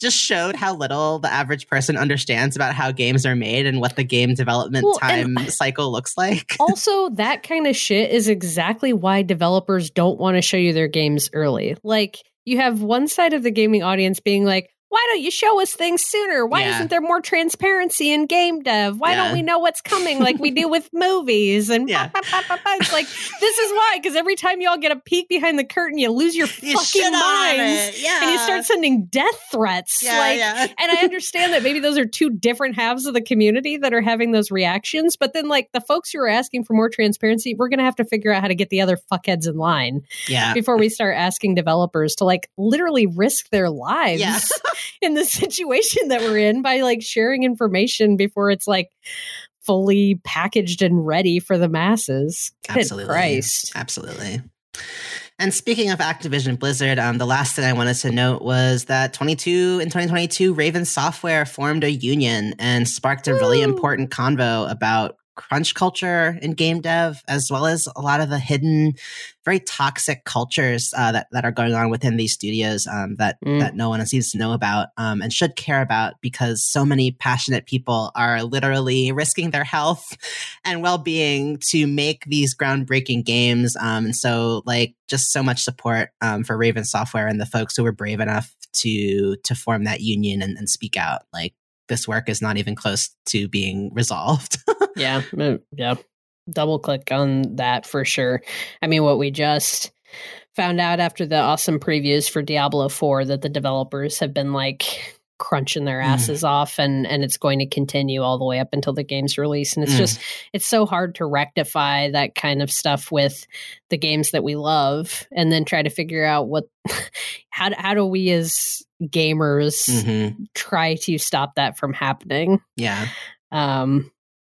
just showed how little the average person understands about how games are made and what the game development Well, time cycle looks like. [LAUGHS] also, that kind of shit is exactly why developers don't want to show you their games early. Like, you have one side of the gaming audience being like, why don't you show us things sooner? Why Yeah. isn't there more transparency in game dev? Why Yeah. don't we know what's coming like we do [LAUGHS] with movies? And Yeah. bah, bah, bah, it's like, this is why, because every time y'all get a peek behind the curtain, you lose your [LAUGHS] You fucking minds. Yeah. And you start sending death threats. yeah, like, yeah. [LAUGHS] and I understand that maybe those are two different halves of the community that are having those reactions. But then, like the folks who are asking for more transparency, we're going to have to figure out how to get the other fuckheads in line yeah. before we start asking developers to like literally risk their lives. [LAUGHS] in the situation that we're in by like sharing information before it's like fully packaged and ready for the masses. Good Absolutely. Christ. Absolutely. And speaking of Activision Blizzard, um, the last thing I wanted to note was that 22 in 2022, Raven Software formed a union and sparked a really important convo about crunch culture in game dev, as well as a lot of the hidden, very toxic cultures uh, that that are going on within these studios um, that Mm. that no one seems to know about um, and should care about because so many passionate people are literally risking their health [LAUGHS] and well-being to make these groundbreaking games um, and so like just so much support um, for raven software and the folks who were brave enough to to form that union and, and speak out like this work is not even close to being resolved [LAUGHS] yeah, uh, yeah. Double click on that for sure. I mean, what we just found out after the awesome previews for Diablo 4 that the developers have been like crunching their Mm. asses off and and it's going to continue all the way up until the game's release and it's Mm. just it's so hard to rectify that kind of stuff with the games that we love and then try to figure out what [LAUGHS] how do, how do we as gamers Mhm. try to stop that from happening yeah um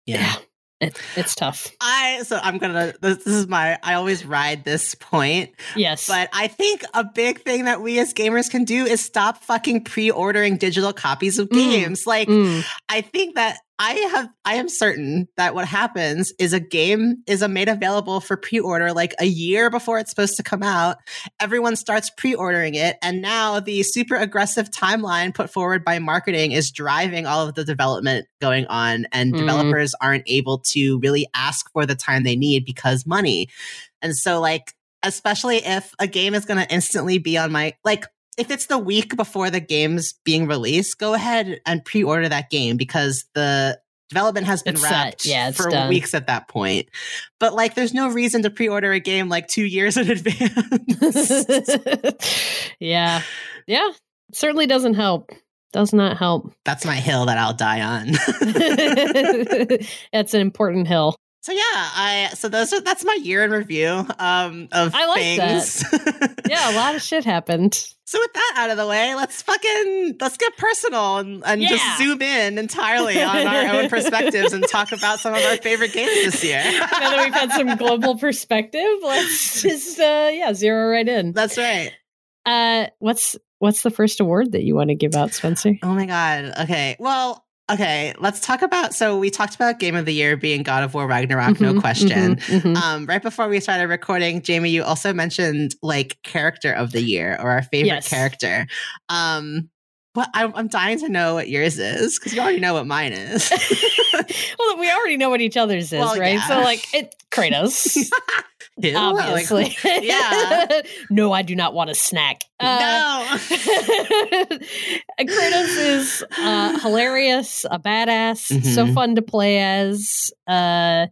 yeah yeah, it, it's tough. I so I'm gonna this, this is my I always ride this point, Yes, but I think a big thing that we as gamers can do is stop fucking pre-ordering digital copies of Mm. games. Like Mm, I think that I have I am certain that what happens is a game is a made available for pre-order like a year before it's supposed to come out. Everyone starts pre-ordering it and now the super aggressive timeline put forward by marketing is driving all of the development going on and Mhm. developers aren't able to really ask for the time they need because money. And so like especially if a game is going to instantly be on my like if it's the week before the game's being released, go ahead and pre-order that game because the development has been It's wrapped Yeah, for done. weeks at that point. But like there's no reason to pre-order a game like 2 years in [LAUGHS] advance. [LAUGHS] yeah, yeah. It certainly doesn't help. Does not help. That's my hill that I'll die on. [LAUGHS] That's an important hill. So yeah, I so those are that's my year in review um of I like things. [LAUGHS] Yeah, a lot of shit happened. So with that out of the way, let's fucking let's get personal and, and Yeah. just zoom in entirely [LAUGHS] on our own perspectives and talk about some of our favorite games this year. [LAUGHS] Now that we've had some global perspective, let's just uh yeah, zero right in. That's right. Uh what's what's the first award that you want to give out, Spencer? Oh my god. Okay. Well, okay. Let's talk about. So we talked about Game of the Year being God of War Ragnarok, no Mhm, question. mhm, mhm. Um, right before we started recording, Jamie, you also mentioned like character of the year or our favorite Yes. character. Um, what I, I'm dying to know what yours is because you already know what mine is. [LAUGHS] well, we already know what each other's is, Well, right? yeah. So like it Kratos. [LAUGHS] Ew, like, obviously. [LAUGHS] yeah. [LAUGHS] no, I do not want a snack. Uh, no. [LAUGHS] Kratos is uh, hilarious, a badass, so Mhm. fun to play as. Uh,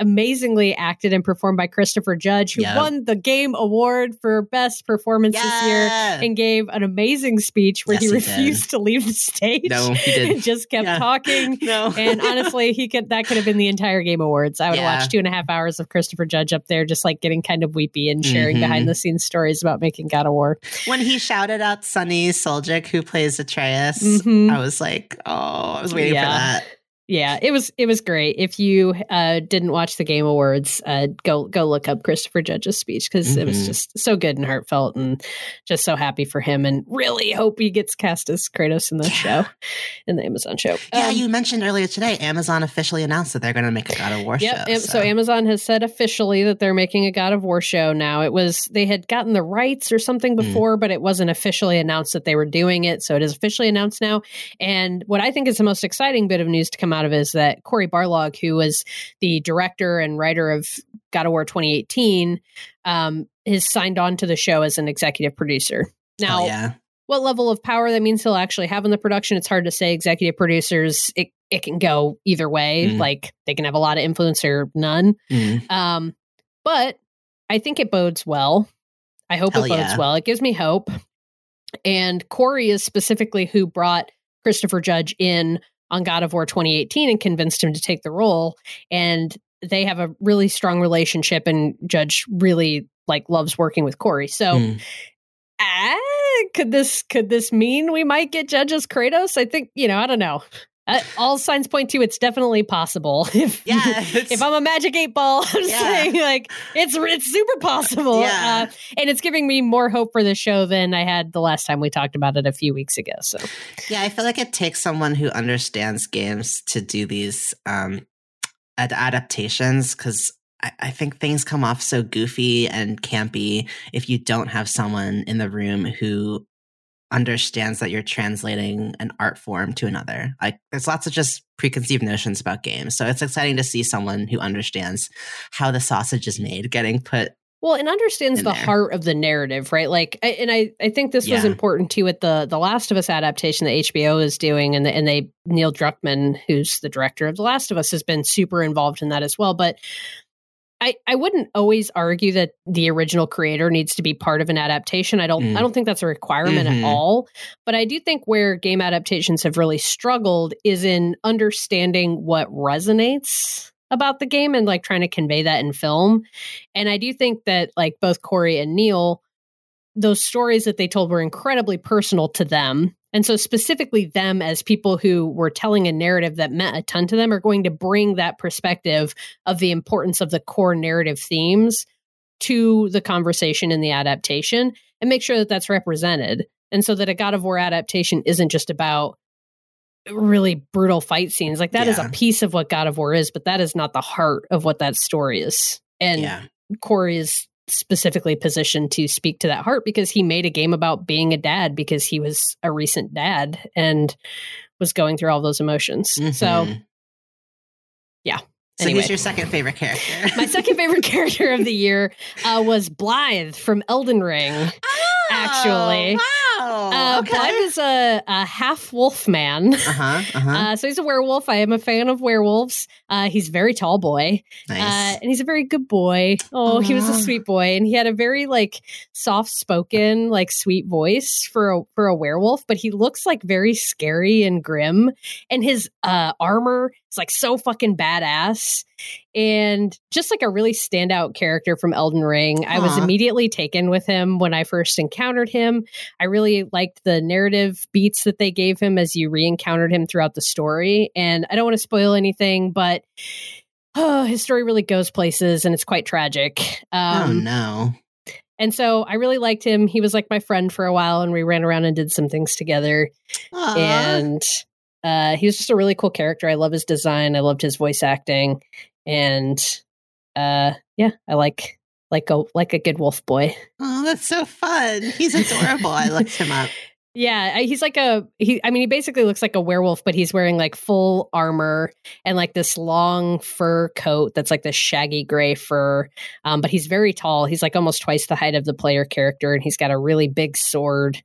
amazingly acted and performed by Christopher Judge, who Yep. won the Game Award for Best Performance this year and gave an amazing speech where Yes, he he refused to leave the stage. No, he [LAUGHS] and didn't. just kept Yeah. talking. [LAUGHS] No. And honestly, he could that could have been the entire Game Awards. I would have Yeah. watched two and a half hours of Christopher Judge up there, just like getting kind of weepy and sharing Mhm. behind the scenes stories about making God of War. when he shouted out Sunny Suljic, who plays Atreus, Mhm. I was like, oh, I was waiting Yeah. for that. Yeah, it was it was great. If you uh, didn't watch the Game Awards, uh, go go look up Christopher Judge's speech because mm-hmm. it was mm-hmm. just so good and heartfelt, and just so happy for him, and really hope he gets cast as Kratos in the yeah. show, in the Amazon show. Yeah, um, you mentioned earlier today, Amazon officially announced that they're going to make a God of War yep, show. So. so Amazon has said officially that they're making a God of War show now. It was they had gotten the rights or something mm. before, mm. but it wasn't officially announced that they were doing it. So it is officially announced now. And what I think is the most exciting bit of news to come out of is that Cory Barlog, who was the director and writer of God of War 2018, um, has signed on to the show as an executive producer. Now, oh, yeah. what level of power that means he'll actually have in the production, it's hard to say. Executive producers, it, it can go either way. Mm. Like they can have a lot of influence or none. Mm. Um, but I think it bodes well. I hope Hell it bodes yeah. well. It gives me hope. And Cory is specifically who brought Christopher Judge in on God of War 2018 and convinced him to take the role. And they have a really strong relationship, and Judge really like loves working with Cory. So, mm. could this could this mean we might get Judge's Kratos? I think you know. I don't know. Uh, all signs point to it's definitely possible. [LAUGHS] If yeah, if I'm a magic eight ball, [LAUGHS] I'm yeah. saying like it's it's super possible. Yeah. Uh, and it's giving me more hope for the show than I had the last time we talked about it a few weeks ago. So yeah, I feel like it takes someone who understands games to do these um, ad- adaptations because I, I think things come off so goofy and campy if you don't have someone in the room who understands that you're translating an art form to another. Like there's lots of just preconceived notions about games. So it's exciting to see someone who understands how the sausage is made getting put well, and understands the there. heart of the narrative, right? Like, I, and I, I think this yeah. was important too with the the Last of Us adaptation that HBO is doing, and the, and they Neil Druckmann, who's the director of The Last of Us, has been super involved in that as well. But I, I wouldn't always argue that the original creator needs to be part of an adaptation. I don't mm. I don't think that's a requirement mm-hmm. at all. But I do think where game adaptations have really struggled is in understanding what resonates about the game and like trying to convey that in film. And I do think that like both Cory and Neil, those stories that they told were incredibly personal to them and so, specifically, them as people who were telling a narrative that meant a ton to them are going to bring that perspective of the importance of the core narrative themes to the conversation in the adaptation and make sure that that's represented. And so that a God of War adaptation isn't just about really brutal fight scenes. Like, that yeah. is a piece of what God of War is, but that is not the heart of what that story is. And yeah. Cory is specifically positioned to speak to that heart because he made a game about being a dad because he was a recent dad and was going through all those emotions. Mm-hmm. So, yeah. So anyway. who's your second favorite character? [LAUGHS] My second favorite character of the year uh, was Blaidd from Elden Ring. [LAUGHS] Oh, actually, wow. Oh, uh, okay. Is a, a half wolf man. Uh-huh, [LAUGHS] uh-huh. Uh, so he's a werewolf. I am a fan of werewolves. Uh, he's a very tall boy. Nice. Uh, and he's a very good boy. Oh, he was a sweet boy. And he had a very like soft spoken, like sweet voice for a, for a werewolf, but he looks like very scary and grim. And his uh, armor is like so fucking badass and just like a really standout character from Elden Ring. I was immediately taken with him when I first encountered him. I really liked the narrative beats that they gave him as you re encountered him throughout the story. And I don't want to spoil anything, but oh, [SIGHS] his story really goes places and it's quite tragic. Oh, um, oh, no. And so I really liked him. He was like my friend for a while and we ran around and did some things together. Aww. And uh, he was just a really cool character. I love his design. I loved his voice acting, and uh, yeah, I like like a like a good wolf boy. Oh, that's so fun! He's adorable. I looked him up. [LAUGHS] Yeah, he's like a he. I mean, he basically looks like a werewolf, but he's wearing like full armor and like this long fur coat that's like this shaggy gray fur. Um, but he's very tall. He's like almost twice the height of the player character, and he's got a really big sword.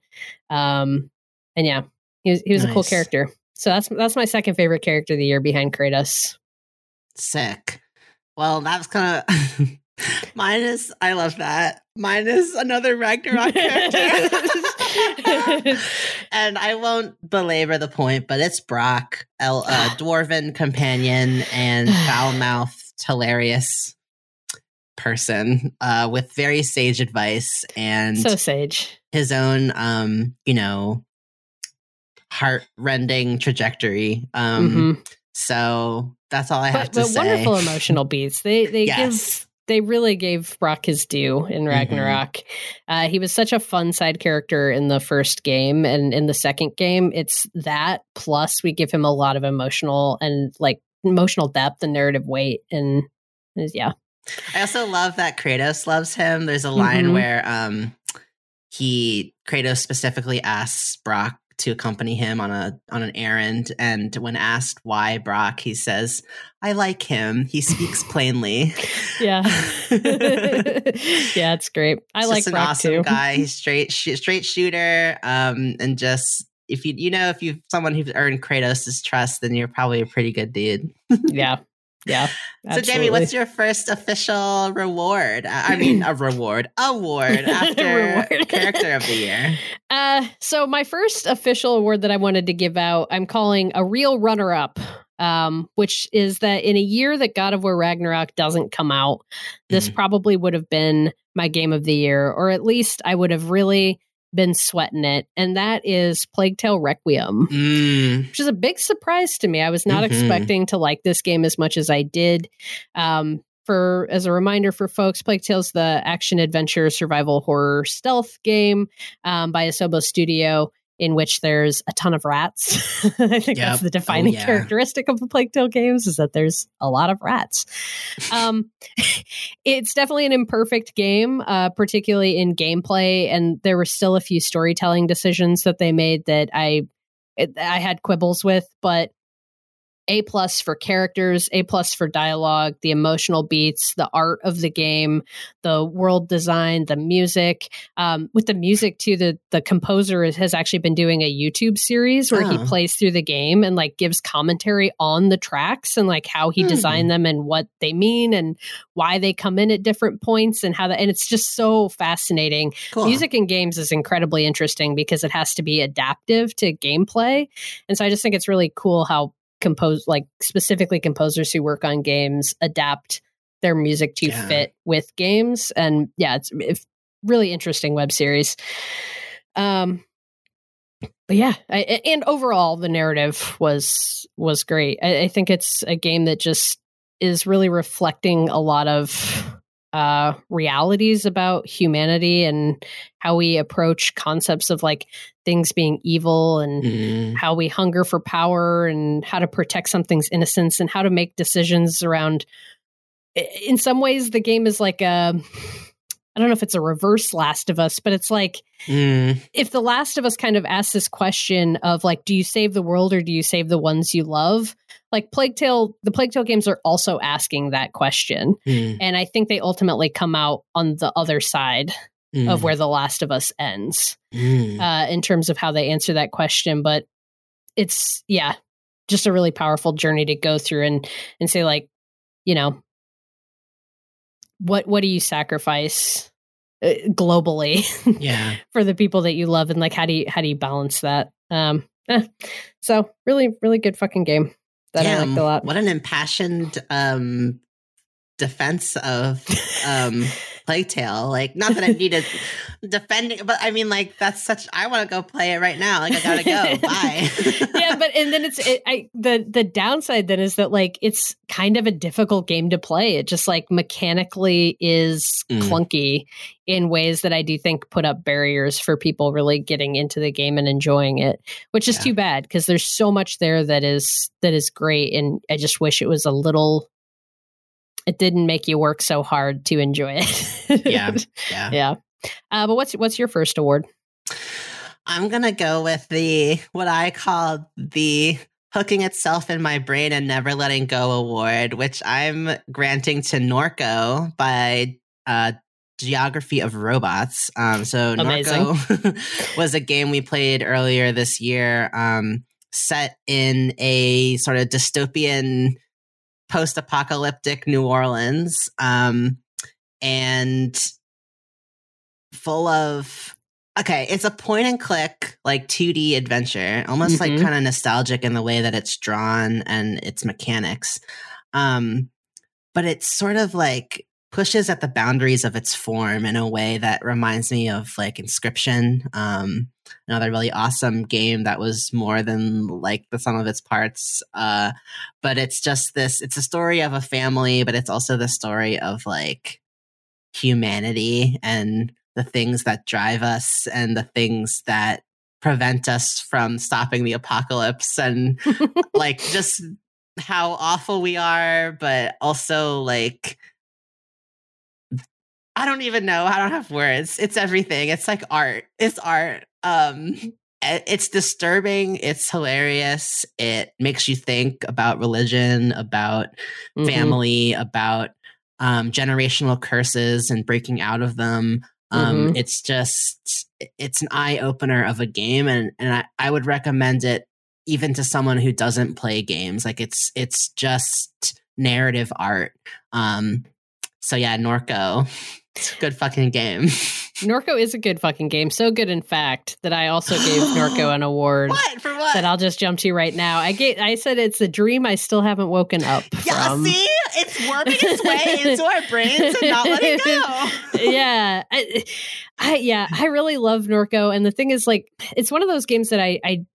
Um, and yeah, he was, he was nice. a cool character. So that's that's my second favorite character of the year behind Kratos. Sick. Well, that was kind of [LAUGHS] minus. I love that. Minus another Ragnarok character. [LAUGHS] [LAUGHS] and I won't belabor the point, but it's Brok, El, uh, [GASPS] dwarven companion and foul mouthed, hilarious person uh, with very sage advice and so sage. His own, um, you know, heart rending trajectory. Um, mm-hmm. So that's all I have but, to but say. wonderful emotional beats. They [LAUGHS] they Yes. give they really gave Brok his due in Ragnarok. Uh, he was such a fun side character in the first game, and in the second game, it's that plus we give him a lot of emotional and like emotional depth and narrative weight, and yeah, I also love that Kratos loves him. There's a line Mhm. where um he Kratos specifically asks Brok to accompany him on a on an errand and when asked why Brok he says I like him he speaks [LAUGHS] plainly yeah, [LAUGHS] [LAUGHS] yeah. It's great. I like just an Brok awesome too. guy he's straight sh- straight shooter um and just if you you know if you've someone who's earned Kratos' trust then you're probably a pretty good dude yeah, yeah. So, Jamie, what's your first official reward? Uh, I mean, a reward, award [LAUGHS] after Reward. character of the year. Uh, so my first official award that I wanted to give out, I'm calling a real runner-up. Um, which is that in a year that God of War Ragnarok doesn't come out, this Mhm. probably would have been my game of the year, or at least I would have really been sweating it. And that is Plague Tale Requiem Mm, which is a big surprise to me. I was not Mhm. expecting to like this game as much as I did. Um, for as a reminder for folks, Plague Tale's the action adventure survival horror stealth game um, by Asobo Studio. In which there's a ton of rats. [LAUGHS] I think Yep. that's the defining yeah. characteristic of the Plague Tale games is that there's a lot of rats. Um, [LAUGHS] it's definitely an imperfect game, uh, particularly in gameplay, and there were still a few storytelling decisions that they made that I I had quibbles with, but A plus for characters, A plus for dialogue, the emotional beats, the art of the game, the world design, the music. Um, with the music too, the the composer is, has actually been doing a YouTube series where he Oh. plays through the game and like gives commentary on the tracks and like how he Hmm. designed them and what they mean and why they come in at different points and how that and it's just so fascinating cool. Music in games is incredibly interesting because it has to be adaptive to gameplay. And so I just think it's really cool how compose like specifically composers who work on games adapt their music to Yeah. fit with games. And yeah, it's, it's really interesting web series. Um but yeah, I, and overall the narrative was was great. I, I think it's a game that just is really reflecting a lot of uh, realities about humanity and how we approach concepts of like things being evil and Mm, how we hunger for power and how to protect something's innocence and how to make decisions around in some ways the game is like a I don't know if it's a reverse Last of Us, but it's like mm, if the Last of Us kind of asks this question of like, do you save the world or do you save the ones you love? Like Plague Tale, the Plague Tale games are also asking that question. mm, And I think they ultimately come out on the other side mm, of where The Last of Us ends mm. uh, in terms of how they answer that question. But it's, yeah, just a really powerful journey to go through and, and say, like, you know, what, what do you sacrifice uh, globally [LAUGHS] yeah. for the people that you love? And like, how do you, how do you balance that? Um, eh. so really, really good fucking game that I Damn, liked a lot. What an impassioned um defense of um [LAUGHS] Plague Tale. Like not that I need needed [LAUGHS] defending, but I mean like that's such I want to go play it right now. Like I gotta go. [LAUGHS] Bye. yeah, but and then it's it, I the the downside then is that like it's kind of a difficult game to play. It just like mechanically is Mm. clunky in ways that I do think put up barriers for people really getting into the game and enjoying it, which is Yeah. too bad because there's so much there that is that is great, and I just wish it was a little. It didn't make you work so hard to enjoy it. [LAUGHS] Yeah. [LAUGHS] yeah. yeah. Uh, but what's what's your first award? I'm gonna go with the what I call the hooking itself in my brain and never letting go award, which I'm granting to Norco by uh Geography of Robots. Um so Amazing. Norco [LAUGHS] was a game we played earlier this year, um, set in a sort of dystopian post-apocalyptic New Orleans. Um and full of okay it's a point and click like 2d adventure almost like Mhm. kind of nostalgic in the way that it's drawn and its mechanics um but it's sort of like pushes at the boundaries of its form in a way that reminds me of like Inscription, um, another really awesome game that was more than like the sum of its parts. Uh, but it's just this, it's a story of a family, but it's also the story of like humanity and the things that drive us and the things that prevent us from stopping the apocalypse and [LAUGHS] like just how awful we are, but also like I don't even know. I don't have words. It's everything. It's like art. It's art. Um it's disturbing, it's hilarious. It makes you think about religion, about mm-hmm. family, about um generational curses and breaking out of them. Um mm-hmm. it's just it's an eye opener of a game and and I, I would recommend it even to someone who doesn't play games. Like it's it's just narrative art. Um so yeah, Norco. It's a good fucking game. [LAUGHS] Norco is a good fucking game. So good, in fact, that I also gave Norco an [GASPS] award. What for what? That I'll just jump to right now. I gave, I said it's a dream I still haven't woken up. Yeah, from. see, it's worming its way [LAUGHS] into our brains and not letting go. [LAUGHS] yeah, I, I, yeah, I really love Norco, and the thing is, like, it's one of those games that I, I,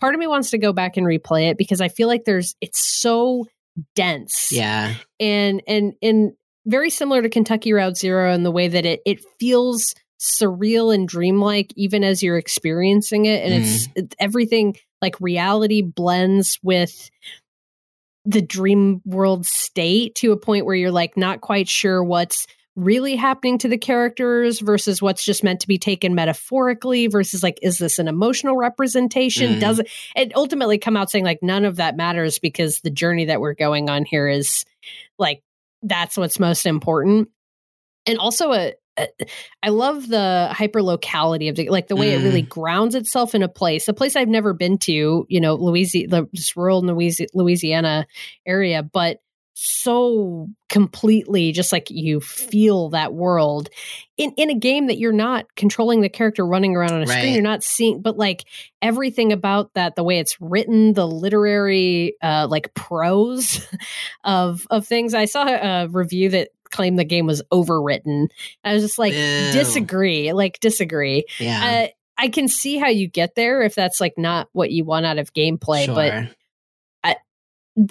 part of me wants to go back and replay it because I feel like there's, it's so dense. Yeah, and and and very similar to Kentucky Route Zero in the way that it it feels surreal and dreamlike even as you're experiencing it and mm. it's, it's everything like reality blends with the dream world state to a point where you're like not quite sure what's really happening to the characters versus what's just meant to be taken metaphorically versus like is this an emotional representation mm. does it, it ultimately come out saying like none of that matters because the journey that we're going on here is like that's what's most important. And also a, a I love the hyper locality of the like the way mm. it really mm. grounds itself in a place, a place I've never been to, you know, Louisiana, the rural Louisiana area, but so completely just like you feel that world in in a game that you're not controlling the character running around on a right. screen you're not seeing but like everything about that the way it's written the literary uh like prose [LAUGHS] of of things i saw a review that claimed the game was overwritten i was just like Ew. disagree like disagree yeah uh, i can see how you get there if that's like not what you want out of gameplay sure. but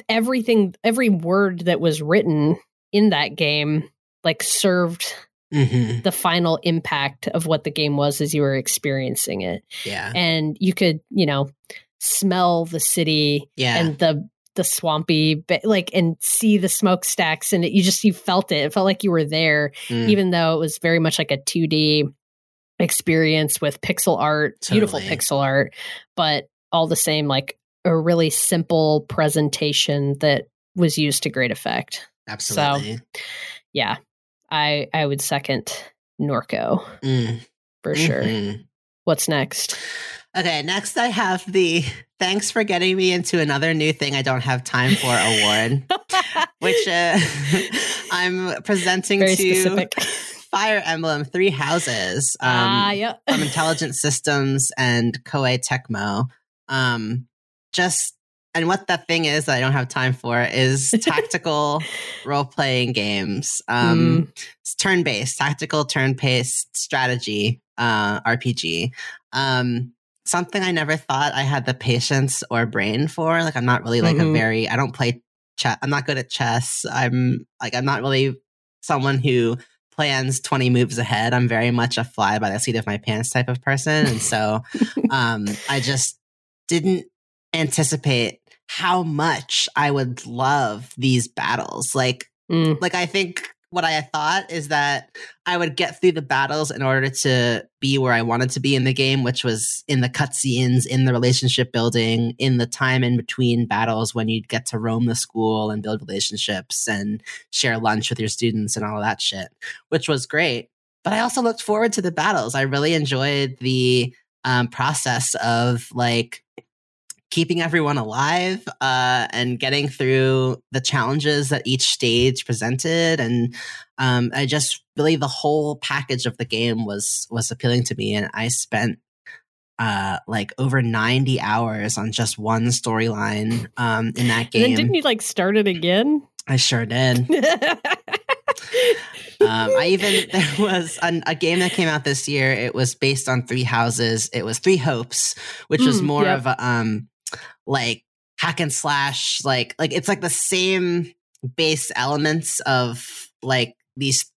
everything every word that was written in that game like served mm-hmm. the final impact of what the game was as you were experiencing it yeah and you could you know smell the city yeah. and the the swampy like and see the smokestacks and it, you just you felt it it felt like you were there mm. even though it was very much like a 2d experience with pixel art totally. beautiful pixel art but all the same like a really simple presentation that was used to great effect. Absolutely. So, yeah, I I would second Norco mm. for sure. Mm-hmm. What's next? Okay, next I have the thanks for getting me into another new thing I don't have time for award, [LAUGHS] which uh, [LAUGHS] I'm presenting Very to specific. Fire Emblem Three Houses um, uh, yep. from Intelligent Systems and Koei Tecmo. Um, just and what that thing is that I don't have time for is [LAUGHS] tactical role playing games. Um, mm. It's turn based, tactical turn based strategy uh, RPG. Um, something I never thought I had the patience or brain for. Like I'm not really like mm-hmm. a very I don't play chess. I'm not good at chess. I'm like I'm not really someone who plans 20 moves ahead. I'm very much a fly by the seat of my pants type of person. And so [LAUGHS] um, I just didn't anticipate how much I would love these battles. Like, mm. like I think what I thought is that I would get through the battles in order to be where I wanted to be in the game, which was in the cutscenes, in the relationship building, in the time in between battles when you'd get to roam the school and build relationships and share lunch with your students and all of that shit, which was great. But I also looked forward to the battles. I really enjoyed the um, process of like keeping everyone alive uh, and getting through the challenges that each stage presented and um, i just really the whole package of the game was was appealing to me and i spent uh, like over 90 hours on just one storyline um, in that game and then didn't you like start it again i sure did Um, I even [LAUGHS] there was an, a game that came out this year. It was based on Three Houses. It was Three Hopes, which was Mm, more yep. of a um like hack and slash. Like like it's like the same base elements of like these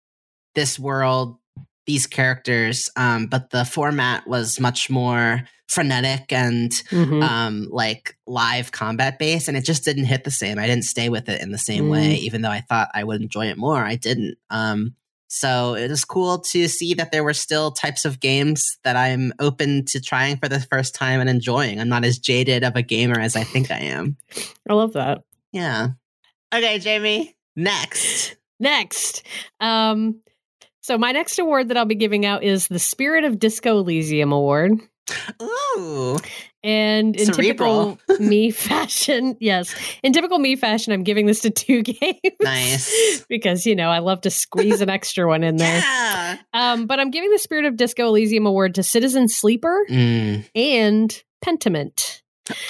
this world, these characters, um, but the format was much more frenetic and Mhm. um like live combat based and it just didn't hit the same i didn't stay with it in the same Mm. way even though i thought i would enjoy it more i didn't um so it is cool to see that there were still types of games that i'm open to trying for the first time and enjoying. I'm not as jaded of a gamer as i think i am. I love that. yeah. Okay jamie next. Next, um, so my next award that I'll be giving out is the Spirit of Disco Elysium Award. ooh And in Cerebral. typical [LAUGHS] me fashion, yes, in typical me fashion, I'm giving this to two [LAUGHS] games. Nice. because, you know, I love to squeeze an extra one in there. yeah Um, but I'm giving the Spirit of Disco Elysium Award to Citizen Sleeper Mm. and Pentiment.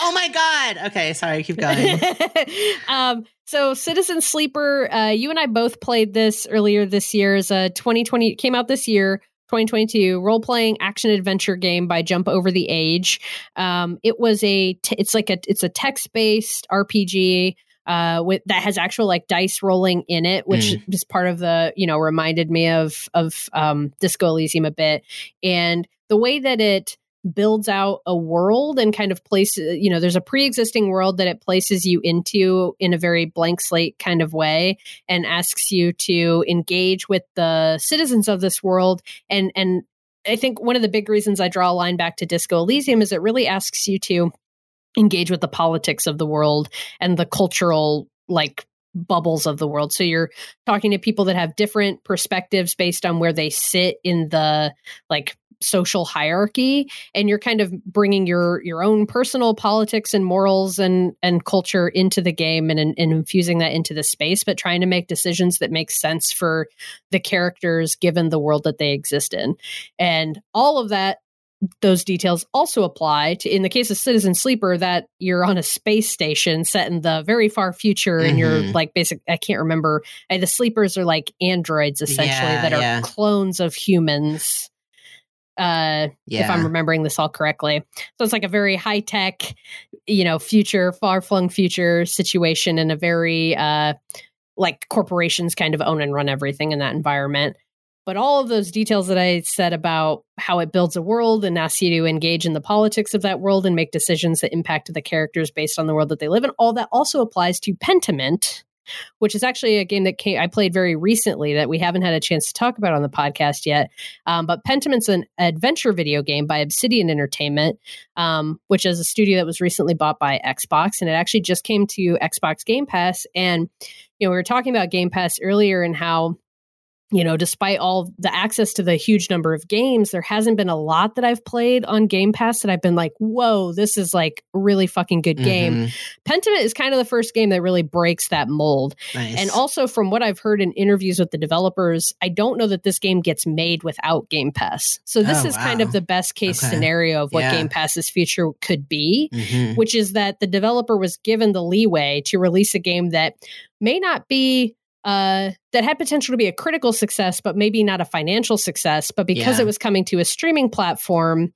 oh my god okay sorry keep going [LAUGHS] um, so Citizen Sleeper, uh, you and I both played this earlier this year as a 2020 came out this year. 2022 role playing action adventure game by Jump Over the Age. Um, it was a t- it's like a it's a text based RPG uh, with that has actual like dice rolling in it, which is part of the you know reminded me of of um, Disco Elysium a bit, and the way that it builds out a world and kind of places uh, you know there's a pre-existing world that it places you into in a very blank slate kind of way and asks you to engage with the citizens of this world and and I think one of the big reasons I draw a line back to Disco Elysium is it really asks you to engage with the politics of the world and the cultural like bubbles of the world. So you're talking to people that have different perspectives based on where they sit in the like social hierarchy and you're kind of bringing your your own personal politics and morals and and culture into the game and, and infusing that into the space but trying to make decisions that make sense for the characters given the world that they exist in and all of that those details also apply to in the case of citizen sleeper that you're on a space station set in the very far future and you're Mhm. like basic i can't remember the sleepers are like androids essentially Yeah, that are yeah. clones of humans uh yeah if i'm remembering this all correctly. So it's like a very high tech you know future far flung future situation and a very uh like corporations kind of own and run everything in that environment. But all of those details that I said about how it builds a world and asks you to engage in the politics of that world and make decisions that impact the characters based on the world that they live in, all that also applies to Pentiment, which is actually a game that came, I played very recently that we haven't had a chance to talk about on the podcast yet. Um, but Pentiment's an adventure video game by Obsidian Entertainment, um, which is a studio that was recently bought by Xbox, and it actually just came to Xbox Game Pass. And you know, we were talking about Game Pass earlier and how you know, despite all the access to the huge number of games, there hasn't been a lot that I've played on Game Pass that I've been like, whoa, this is like a really fucking good game. Mhm. Pentiment is kind of the first game that really breaks that mold. nice And also, from what I've heard in interviews with the developers, I don't know that this game gets made without Game Pass. So, this Oh, is kind of the best case Okay. scenario of what Yeah. Game Pass's future could be Mhm. which is that the developer was given the leeway to release a game that may not be uh, that had potential to be a critical success, but maybe not a financial success. But because Yeah. it was coming to a streaming platform,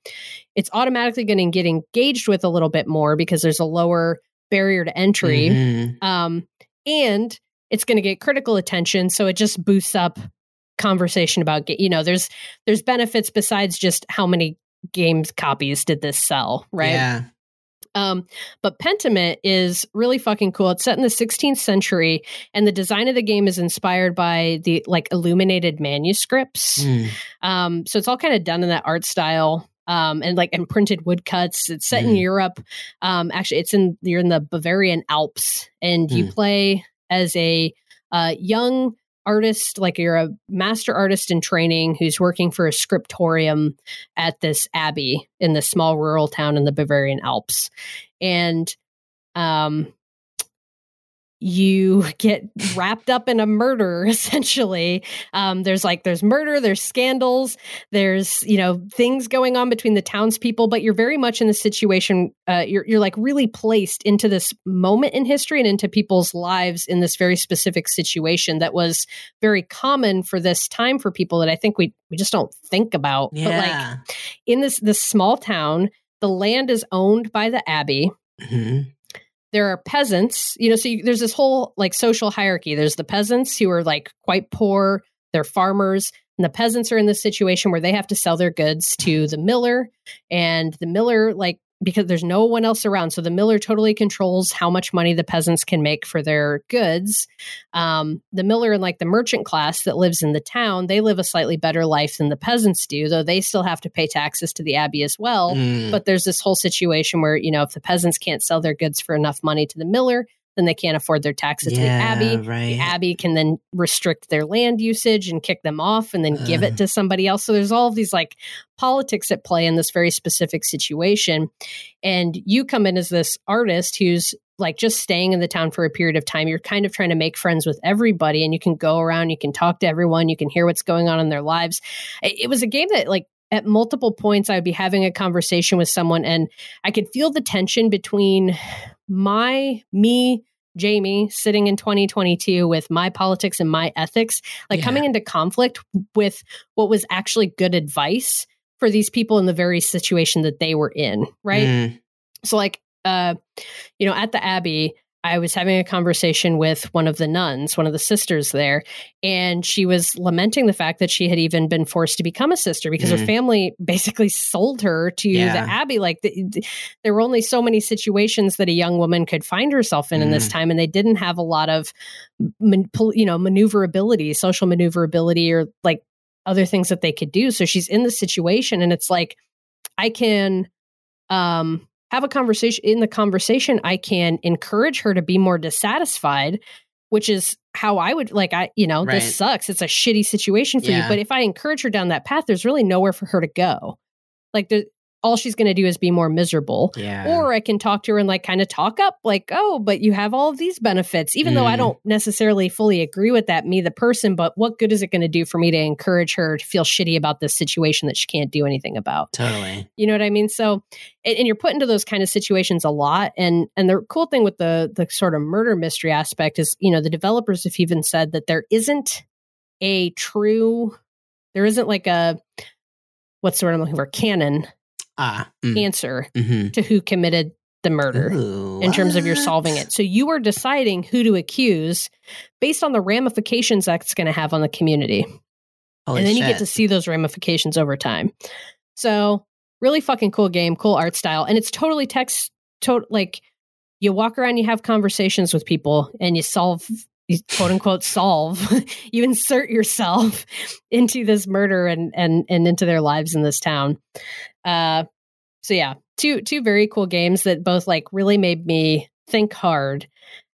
it's automatically going to get engaged with a little bit more because there's a lower barrier to entry, Mhm. um, and it's going to get critical attention. So it just boosts up conversation about you know there's there's benefits besides just how many games copies did this sell right yeah um, but Pentiment is really fucking cool. It's set in the 16th century, and the design of the game is inspired by the like illuminated manuscripts. Mm. Um, so it's all kind of done in that art style. Um, and like and printed woodcuts. It's set in Mm. Europe. Um, actually, it's in you're in the Bavarian Alps, and you Mm. play as a uh, young artist, like you're a master artist in training who's working for a scriptorium at this abbey in this small rural town in the Bavarian Alps. And um you [LAUGHS] get wrapped up in a murder [LAUGHS] essentially um, there's like there's murder there's scandals there's you know things going on between the townspeople but you're very much in the situation uh, you're, you're like really placed into this moment in history and into people's lives in this very specific situation that was very common for this time for people that i think we we just don't think about Yeah. but like in this this small town the land is owned by the abbey Mhm. There are peasants you know so you, there's this whole like social hierarchy. There's the peasants who are like quite poor they're farmers and the peasants are in this situation where they have to sell their goods to the miller and the miller like because there's no one else around. So the miller totally controls how much money the peasants can make for their goods. Um, the miller and like the merchant class that lives in the town they live a slightly better life than the peasants do though they still have to pay taxes to the abbey as well. Mm. but there's this whole situation where you know if the peasants can't sell their goods for enough money to the miller then they can't afford their taxes to the abbey. Right. the abbey can then restrict their land usage and kick them off and then give it to somebody else. So there's all of these like politics at play in this very specific situation. And you come in as this artist who's like just staying in the town for a period of time. You're kind of trying to make friends with everybody and you can go around you can talk to everyone you can hear what's going on in their lives. It was a game that like at multiple points I would be having a conversation with someone and I could feel the tension between my me Jamie sitting in 2022 with my politics and my ethics like Yeah. coming into conflict with what was actually good advice for these people in the very situation that they were in right Mm. so like uh you know at the abbey i was having a conversation with one of the nuns one of the sisters there and she was lamenting the fact that she had even been forced to become a sister because her Mm. family basically sold her to Yeah. the abbey like the, the- there were only so many situations that a young woman could find herself in in this Mm. time and they didn't have a lot of man, you know maneuverability social maneuverability or like other things that they could do so she's in the situation and it's like i can um have a conversation in the conversation i can encourage her to be more dissatisfied which is how i would like i you know Right. this sucks. It's a shitty situation for you but if i encourage her down that path there's really nowhere for her to go. Like the, all she's going to do is be more miserable Yeah. or I can talk to her and like kind of talk up, like, oh, but you have all of these benefits, even though I Mm. don't necessarily fully agree with that, me, the person. But what good is it going to do for me to encourage her to feel shitty about this situation that she can't do anything about? totally. You know what I mean? So, and, and you're put into those kind of situations a lot. And and the cool thing with the the sort of murder mystery aspect is, you know, the developers have even said that there isn't a true, there isn't like a what's the word I'm looking for, canon Ah. Mm. answer Mhm. to who committed the murder Ooh, in terms of your what? solving it. So you are deciding who to accuse based on the ramifications that's going to have on the community. Holy and then you get to see those ramifications over time. So really fucking cool game, cool art style. And it's totally text, to- like you walk around, you have conversations with people and you solve, you quote unquote solve, [LAUGHS] you insert yourself [LAUGHS] into this murder and, and, and into their lives in this town. Uh, so yeah, two, two very cool games that both like really made me think hard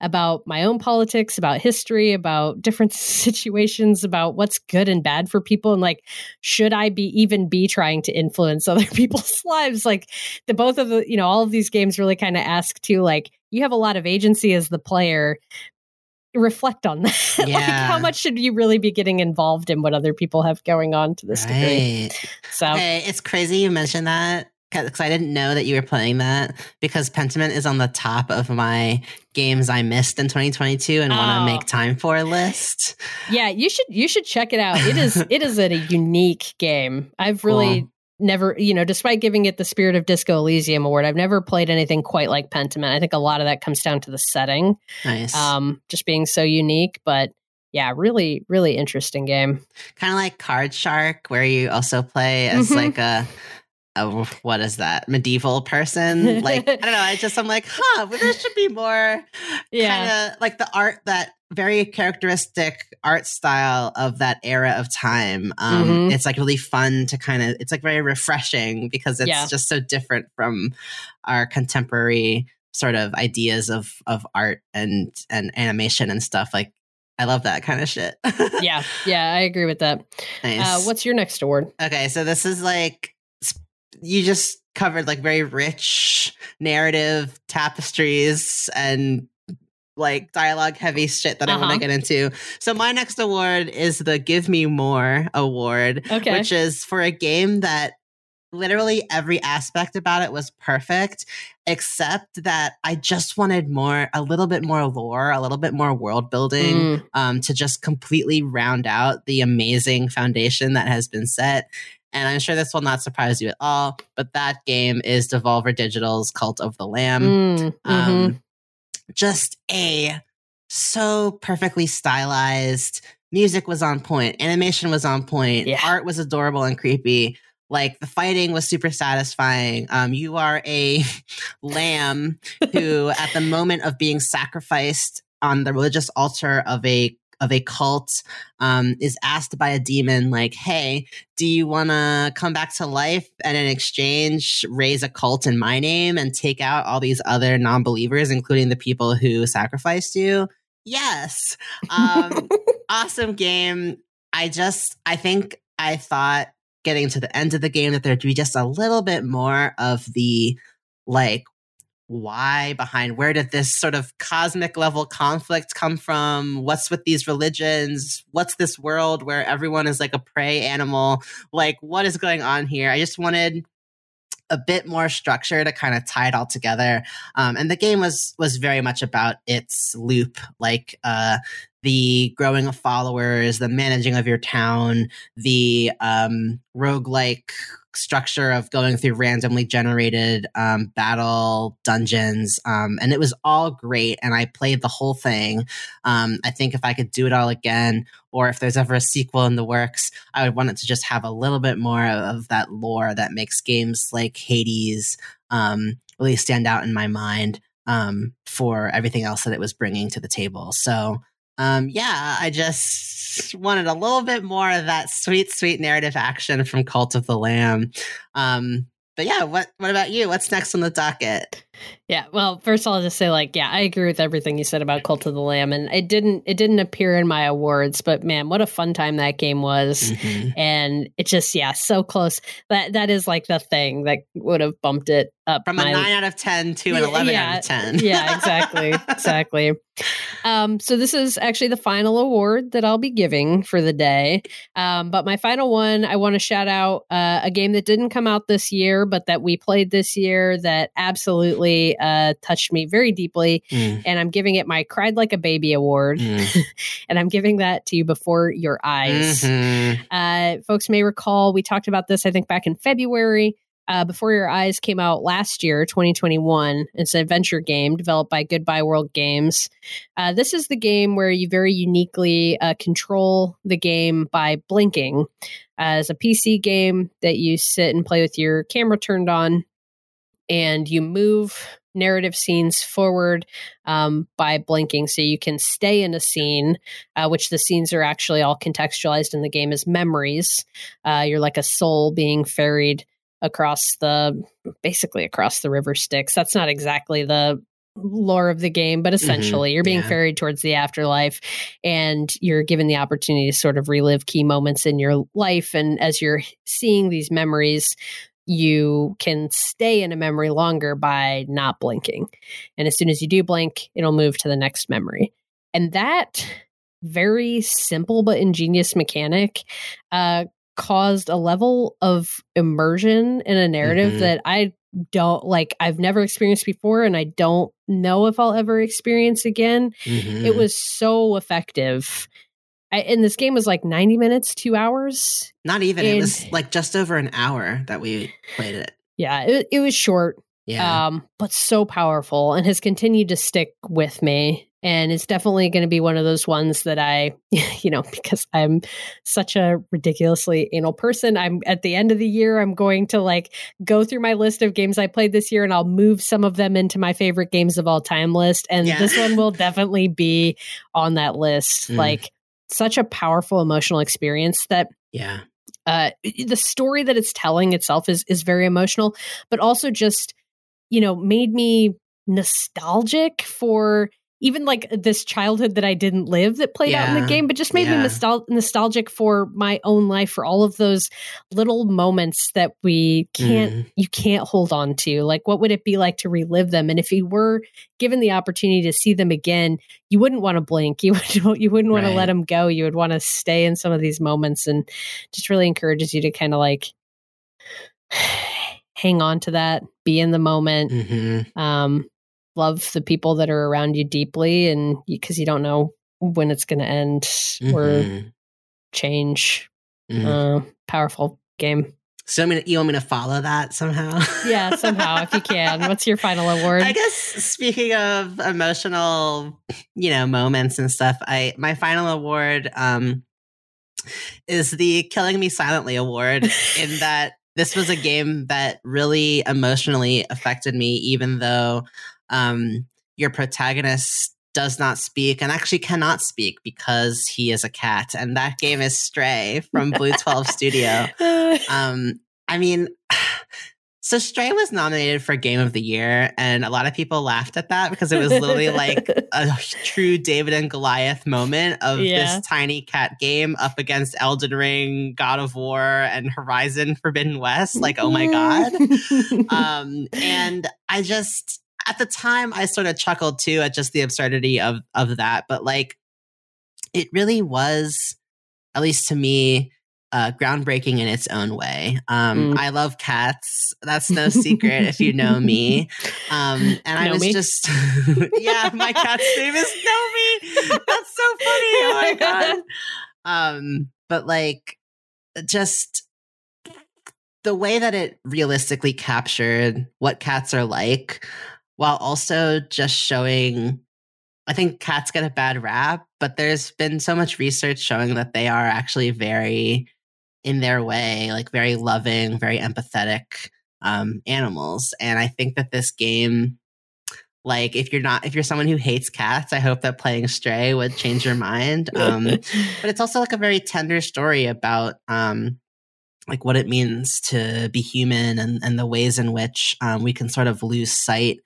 about my own politics, about history, about different [LAUGHS] situations, about what's good and bad for people, and like, should I be even be trying to influence [LAUGHS] other people's [LAUGHS] lives? Like, the both of the, you know, all of these games really kind of ask to like, you have a lot of agency as the player. Reflect on that. [LAUGHS] like, Yeah. how much should you really be getting involved in what other people have going on to this degree? So, Hey, it's crazy you mentioned that because I didn't know that you were playing that because Pentiment is on the top of my games I missed in 2022 and want Oh. to make time for list. yeah, you should you should check it out. It is it is a unique game. I've really Cool. Never, you know, despite giving it the Spirit of Disco Elysium award, I've never played anything quite like Pentiment. I think a lot of that comes down to the setting, Nice. um, just being so unique. But yeah, really, really interesting game. kind of like Card Shark, where you also play as Mhm. like a, a what is that medieval person? Like I don't know. I just I'm like, huh, well, there should be more Yeah, kind of like the art that very characteristic art style of that era of time. Um, Mhm. It's like really fun to kind of. It's like very refreshing because it's Yeah. just so different from our contemporary sort of ideas of of art and and animation and stuff. Like I love that kind of shit. [LAUGHS] yeah, yeah. I agree with that. nice. Uh, what's your next award? Okay, so this is like you just covered like very rich narrative tapestries and like dialogue heavy shit that I want Uh-huh. to get into. So my next award is the Give Me More award, Okay. which is for a game that literally every aspect about it was perfect except that I just wanted more a little bit more lore, a little bit more world building Mm, um, to just completely round out the amazing foundation that has been set. And I'm sure this will not surprise you at all, but that game is Devolver Digital's Cult of the Lamb. mm, mhm. Um, just a so perfectly stylized. Music was on point, animation was on point, Yeah. art was adorable and creepy. Like the fighting was super satisfying. Um, you are a [LAUGHS] lamb who, at the moment of being sacrificed on the religious altar of a of a cult, um, is asked by a demon, like, "Hey, do you want to come back to life and in exchange raise a cult in my name and take out all these other non-believers, including the people who sacrificed you?" Yes. Um, [LAUGHS] awesome game. I just, I think I thought getting to the end of the game that there'd be just a little bit more of the like why behind where did this sort of cosmic level conflict come from? What's with these religions? What's this world where everyone is like a prey animal? Like what is going on here? I just wanted a bit more structure to kind of tie it all together. Um, and the game was was very much about its loop like uh the growing of followers the managing of your town the um roguelike structure of going through randomly generated um, battle dungeons um, and it was all great and i played the whole thing. Um, i think if i could do it all again or if there's ever a sequel in the works i would want it to just have a little bit more of that lore that makes games like hades um, really stand out in my mind um, for everything else that it was bringing to the table. So um, yeah, I just wanted a little bit more of that sweet, sweet narrative action from Cult of the Lamb. Um, but yeah, what what about you? What's next on the docket? Yeah, well, first I'll just say like, yeah, I agree with everything you said about Cult of the Lamb, and it didn't it didn't appear in my awards, but man, what a fun time that game was, Mhm. and it just yeah, so close. That that is like the thing that would have bumped it up From my- a nine out of ten to an eleven yeah, out of ten. yeah, [LAUGHS] exactly, exactly. Um, so this is actually the final award that I'll be giving for the day. Um, but my final one, I want to shout out uh, a game that didn't come out this year, but that we played this year that absolutely uh, touched me very deeply, Mm, and I'm giving it my "Cried Like a Baby" award, mm. [LAUGHS] and I'm giving that to you Before Your Eyes. Mhm. Uh, folks may recall we talked about this, I think, back in February. Uh, Before Your Eyes came out last year, 2021. It's an adventure game developed by Goodbye World Games. Uh, this is the game where you very uniquely uh, control the game by blinking. Uh, it's a PC game that you sit and play with your camera turned on, and you move narrative scenes forward um, by blinking. So you can stay in a scene, uh, which the scenes are actually all contextualized in the game as memories. Uh, you're like a soul being ferried across the basically across the river Styx. That's not exactly the lore of the game, but essentially you're being yeah. ferried towards the afterlife and you're given the opportunity to sort of relive key moments in your life. And as you're seeing these memories, you can stay in a memory longer by not blinking. And as soon as you do blink, it'll move to the next memory. And that very simple but ingenious mechanic uh, caused a level of immersion in a narrative Mhm. that I don't like, I've never experienced before, and I don't know if I'll ever experience again. Mhm. It was so effective. I, and this game was like 90 minutes, two hours. not even. It was like just over an hour that we played it. Yeah, it, it was short, Yeah. um, but so powerful and has continued to stick with me. And it's definitely going to be one of those ones that I, [LAUGHS] you know, because I'm such a ridiculously anal person. I'm at the end of the year, I'm going to like go through my list of games I played this year and I'll move some of them into my favorite games of all time list. And Yeah. this one will definitely be on that list. Mm. Like, such a powerful emotional experience that yeah. uh, the story that it's telling itself is is very emotional, but also just you know made me nostalgic for even like this childhood that I didn't live that played out in the game, but just made me nostal- nostalgic for my own life for all of those little moments that we can't Mm. you can't hold on to. Like what would it be like to relive them? And if you were given the opportunity to see them again, you wouldn't want to blink. You [LAUGHS] would you wouldn't want to let them go. You would want to stay in some of these moments and just really encourages you to kind of like [SIGHS] hang on to that, be in the moment Mhm. um, love the people that are around you deeply and because you, don't know when it's going to end or Mhm. change Mhm. uh, powerful game So I mean, you want me to follow that somehow? yeah somehow if you [LAUGHS] can what's your final award I guess speaking of emotional, you know, moments and stuff, I my final award um is the Killing Me Silently award in [LAUGHS] that this was a game that really emotionally affected me even though um your protagonist does not speak and actually cannot speak because he is a cat and that game is Stray from Blue 12 Studio. [LAUGHS] Um, I mean, [SIGHS] so Stray was nominated for Game of the Year, and a lot of people laughed at that because it was literally like [LAUGHS] a true David and Goliath moment of Yeah. this tiny cat game up against Elden Ring, God of War, and Horizon Forbidden West. Like, oh my god! [LAUGHS] um, and I just at the time I sort of chuckled too at just the absurdity of of that, but like it really was, at least to me, uh, groundbreaking in its own way. Um, Mm. I love cats. That's no secret if you know me. [LAUGHS] Um, and I was me? just, [LAUGHS] yeah, my cat's name is Nomi. That's so funny. Oh my god. Um, but like, just the way that it realistically captured what cats are like, while also just showing. I think cats get a bad rap, but there's been so much research showing that they are actually very in their way, like very loving, very empathetic um, animals. And I think that this game, like if you're not, if you're someone who hates cats, I hope that playing Stray would change your mind. Um, but it's [LAUGHS] also like a very tender story about um, like what it means to be human and, and the ways in which um, we can sort of lose sight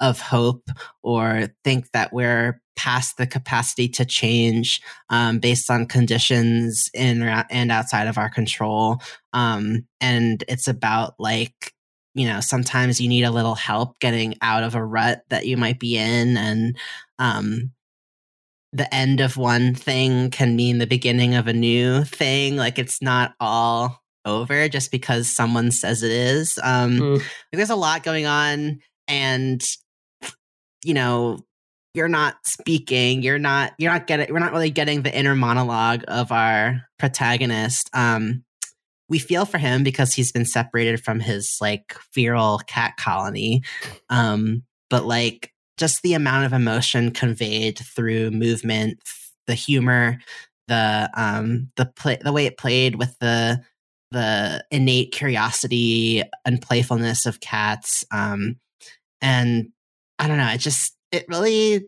of hope or think that we're past the capacity to change um, based on conditions in and outside of our control. Um, and it's about like, you know, sometimes you need a little help getting out of a rut that you might be in. And um, the end of one thing can mean the beginning of a new thing. Like it's not all over just because someone says it is. Um, Mm. like, there's a lot going on, and you know, you're not speaking. You're not. You're not getting. We're not really getting the inner monologue of our protagonist. Um, we feel for him because he's been separated from his like feral cat colony. Um, but like just the amount of emotion conveyed through movement, the humor, the um the play the way it played with the the innate curiosity and playfulness of cats. Um and I don't know, it just it really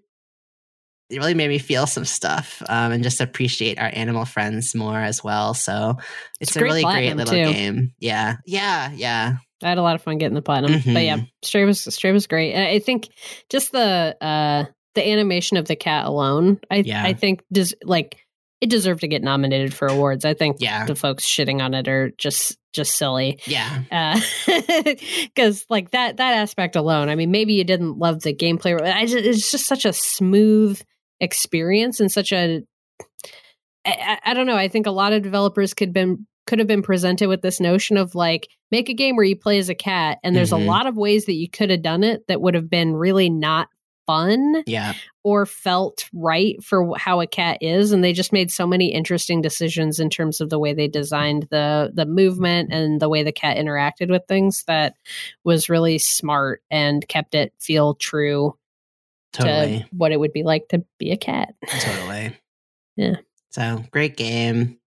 it really made me feel some stuff um, and just appreciate our animal friends more as well. So it's, It's a really great little too. game. Yeah. Yeah. Yeah. I had a lot of fun getting the platinum. But yeah, Mhm. Stray was Stray was great. And I think just the uh the animation of the cat alone, I Yeah. I think does like it deserved to get nominated for awards. I think Yeah. the folks shitting on it are just just silly. Yeah. [LAUGHS] because like that that aspect alone i mean maybe you didn't love the gameplay but I just, it's just such a smooth experience and such a I, I- don't know i think a lot of developers could been could have been presented with this notion of like make a game where you play as a cat and there's Mhm. a lot of ways that you could have done it that would have been really not fun Yeah. or felt right for how a cat is and they just made so many interesting decisions in terms of the way they designed the the movement and the way the cat interacted with things that was really smart and kept it feel true Totally. to what it would be like to be a cat Totally. [LAUGHS] Yeah. So great game.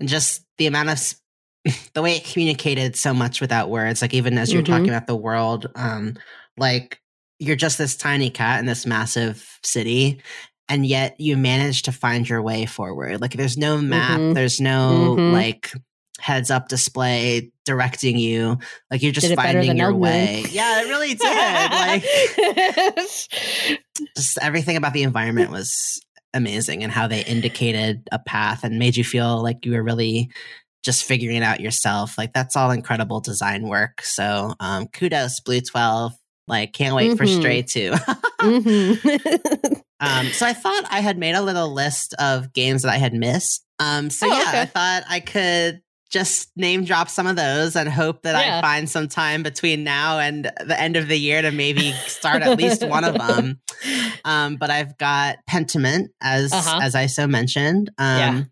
And just the amount of s- [LAUGHS] the way it communicated so much without words, like even as you're Mhm. talking about the world, um, like you're just this tiny cat in this massive city, and yet you manage to find your way forward. Like there's no map, Mhm. there's no Mhm. like heads up display directing you. Like you're just Did it better finding your way. Yeah, it really [LAUGHS] did. like [LAUGHS] just everything about the environment was amazing and how they indicated a path and made you feel like you were really just figuring it out yourself. Like that's all incredible design work. So um kudos, Blue 12. Like can't wait for Mhm. Stray 2. Mhm. [LAUGHS] Um, so I thought I had made a little list of games that I had missed. Um, so Oh, yeah, okay. I thought I could just name drop some of those and hope that Yeah. I find some time between now and the end of the year to maybe start at least one of [LAUGHS] them. Um, but I've got Pentiment as Uh-huh. as I so mentioned. Um, Yeah.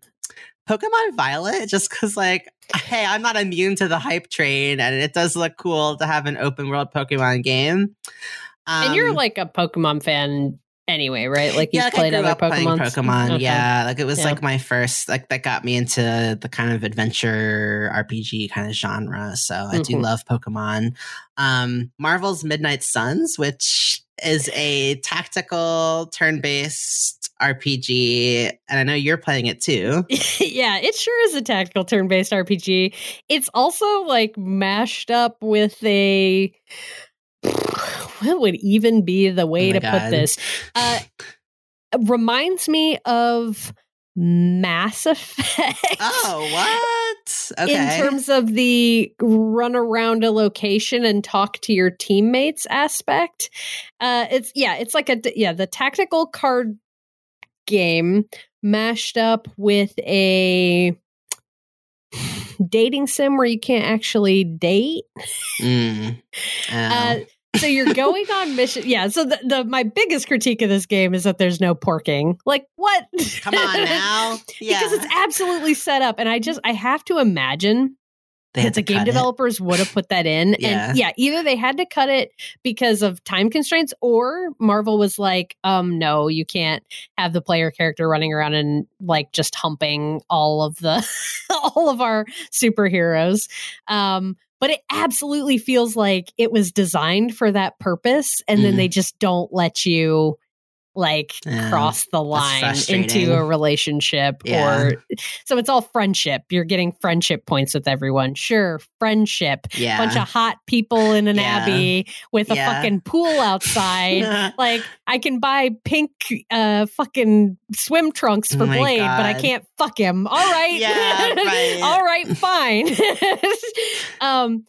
Pokemon Violet, just because like, hey, I'm not immune to the hype train, and it does look cool to have an open world Pokemon game. Um, and you're like a Pokemon fan anyway, right? Like you've yeah, like I played grew other Pokemon. Pokemon. Yeah, like it was Yeah. like my first, like that got me into the kind of adventure RPG kind of genre. So I do Mhm. love Pokemon. Um, Marvel's Midnight Suns, which is a tactical turn-based RPG, and I know you're playing it too. [LAUGHS] yeah, it sure is a tactical turn-based RPG. It's also like mashed up with a [SIGHS] what would even be the way Oh to put this? Uh reminds me of Mass Effect. Oh, [LAUGHS] what? Okay. In terms of the run around a location and talk to your teammates aspect, uh, it's yeah, it's like a yeah the tactical card game mashed up with a dating sim where you can't actually date. Mm. [LAUGHS] Oh. Uh, so you're going on [LAUGHS] mission. Yeah. So the, the my biggest critique of this game is that there's no porking. Like what? Come on now. Yeah. [LAUGHS] because it's absolutely set up, and I just I have to imagine They had the game developers would have [LAUGHS] put that in. Yeah. And yeah, either they had to cut it because of time constraints or Marvel was like, um, no, you can't have the player character running around and like just humping all of the [LAUGHS] all of our superheroes. Um, but it absolutely feels like it was designed for that purpose, and then Mhm. they just don't let you like Yeah, cross the line into a relationship Yeah. or so it's all friendship. You're getting friendship points with everyone. Sure, friendship. Yeah. Bunch of hot people in an Yeah. abbey with a fucking pool outside. [LAUGHS] like I can buy pink uh fucking swim trunks for Oh Blade, but I can't fuck him. All right. Yeah, [LAUGHS] right. All right, fine. [LAUGHS] um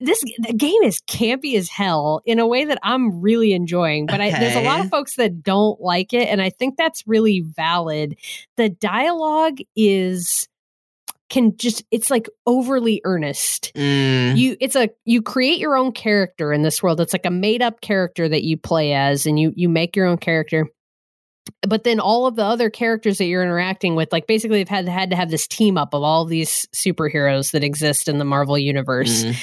this the game is campy as hell in a way that I'm really enjoying, but I, there's a lot of folks that don't like it, and I think that's really valid. The dialogue is can just it's like overly earnest Mm. you it's a you create your own character in this world it's like a made up character that you play as and you you make your own character but then all of the other characters that you're interacting with like basically they've had had to have this team up of all these superheroes that exist in the marvel universe Mm.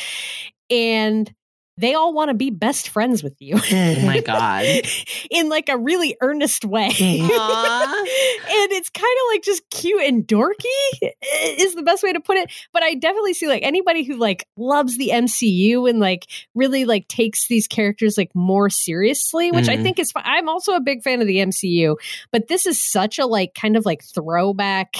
And they all want to be best friends with you Oh my [LAUGHS] God. in like a really earnest way and it's kind of like just cute and dorky is the best way to put it but i definitely see like anybody who like loves the mcu and like really like takes these characters like more seriously which i Mhm. think is fine i'm also a big fan of the mcu but this is such a like kind of like throwback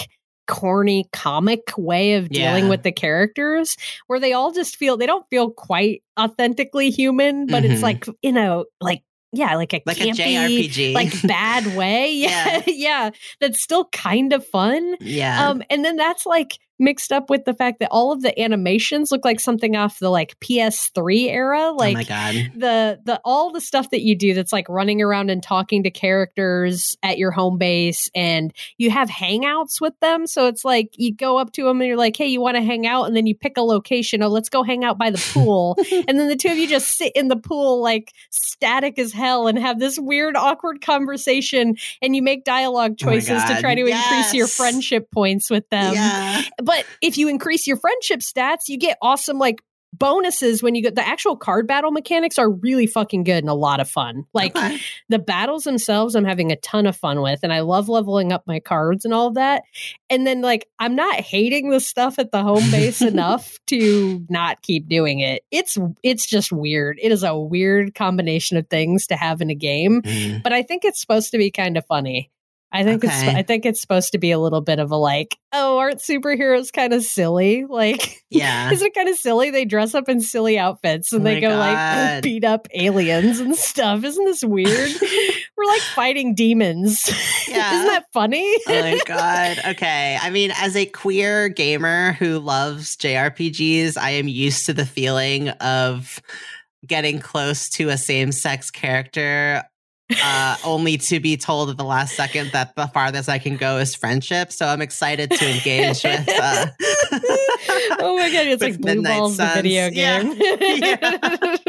corny comic way of dealing Yeah. with the characters where they all just feel they don't feel quite authentically human but it's Mhm. like you know like yeah like a like a campy, JRPG. like bad [LAUGHS] way. [LAUGHS] Yeah, yeah, that's still kind of fun. yeah. Um, and then that's like mixed up with the fact that all of the animations look like something off the like PS3 era. Like oh my God. the the all the stuff that you do that's like running around and talking to characters at your home base and you have hangouts with them so it's like you go up to them and you're like hey you want to hang out and then you pick a location oh let's go hang out by the pool [LAUGHS] and then the two of you just sit in the pool like static as hell and have this weird awkward conversation and you make dialogue Oh choices to try to increase your friendship points with them yeah. But if you increase your friendship stats, you get awesome like bonuses when you get the actual card battle mechanics are really fucking good and a lot of fun. Like Okay. the battles themselves, I'm having a ton of fun with, and I love leveling up my cards and all of that. And then like I'm not hating the stuff at the home base [LAUGHS] enough to not keep doing it. It's it's just weird. It is a weird combination of things to have in a game, Mm. but I think it's supposed to be kind of funny. I think it's I think it's supposed to be a little bit of a like, oh, aren't superheroes kind of silly? [LAUGHS] Like Yeah. Isn't it kind of silly? They dress up in silly outfits and Oh they go like beat up aliens and stuff. Isn't this weird? [LAUGHS] We're like fighting demons. [LAUGHS] Yeah. Isn't that funny? oh my god. Okay. I mean, as a queer gamer who loves JRPGs, I am used to the feeling of getting close to a same-sex character uh, only to be told at the last second that the farthest I can go is friendship. So I'm excited to engage with. Uh, [LAUGHS] oh my god, it's [LAUGHS] like Blue Midnight Balls, the Suns. video Yeah. game. [LAUGHS]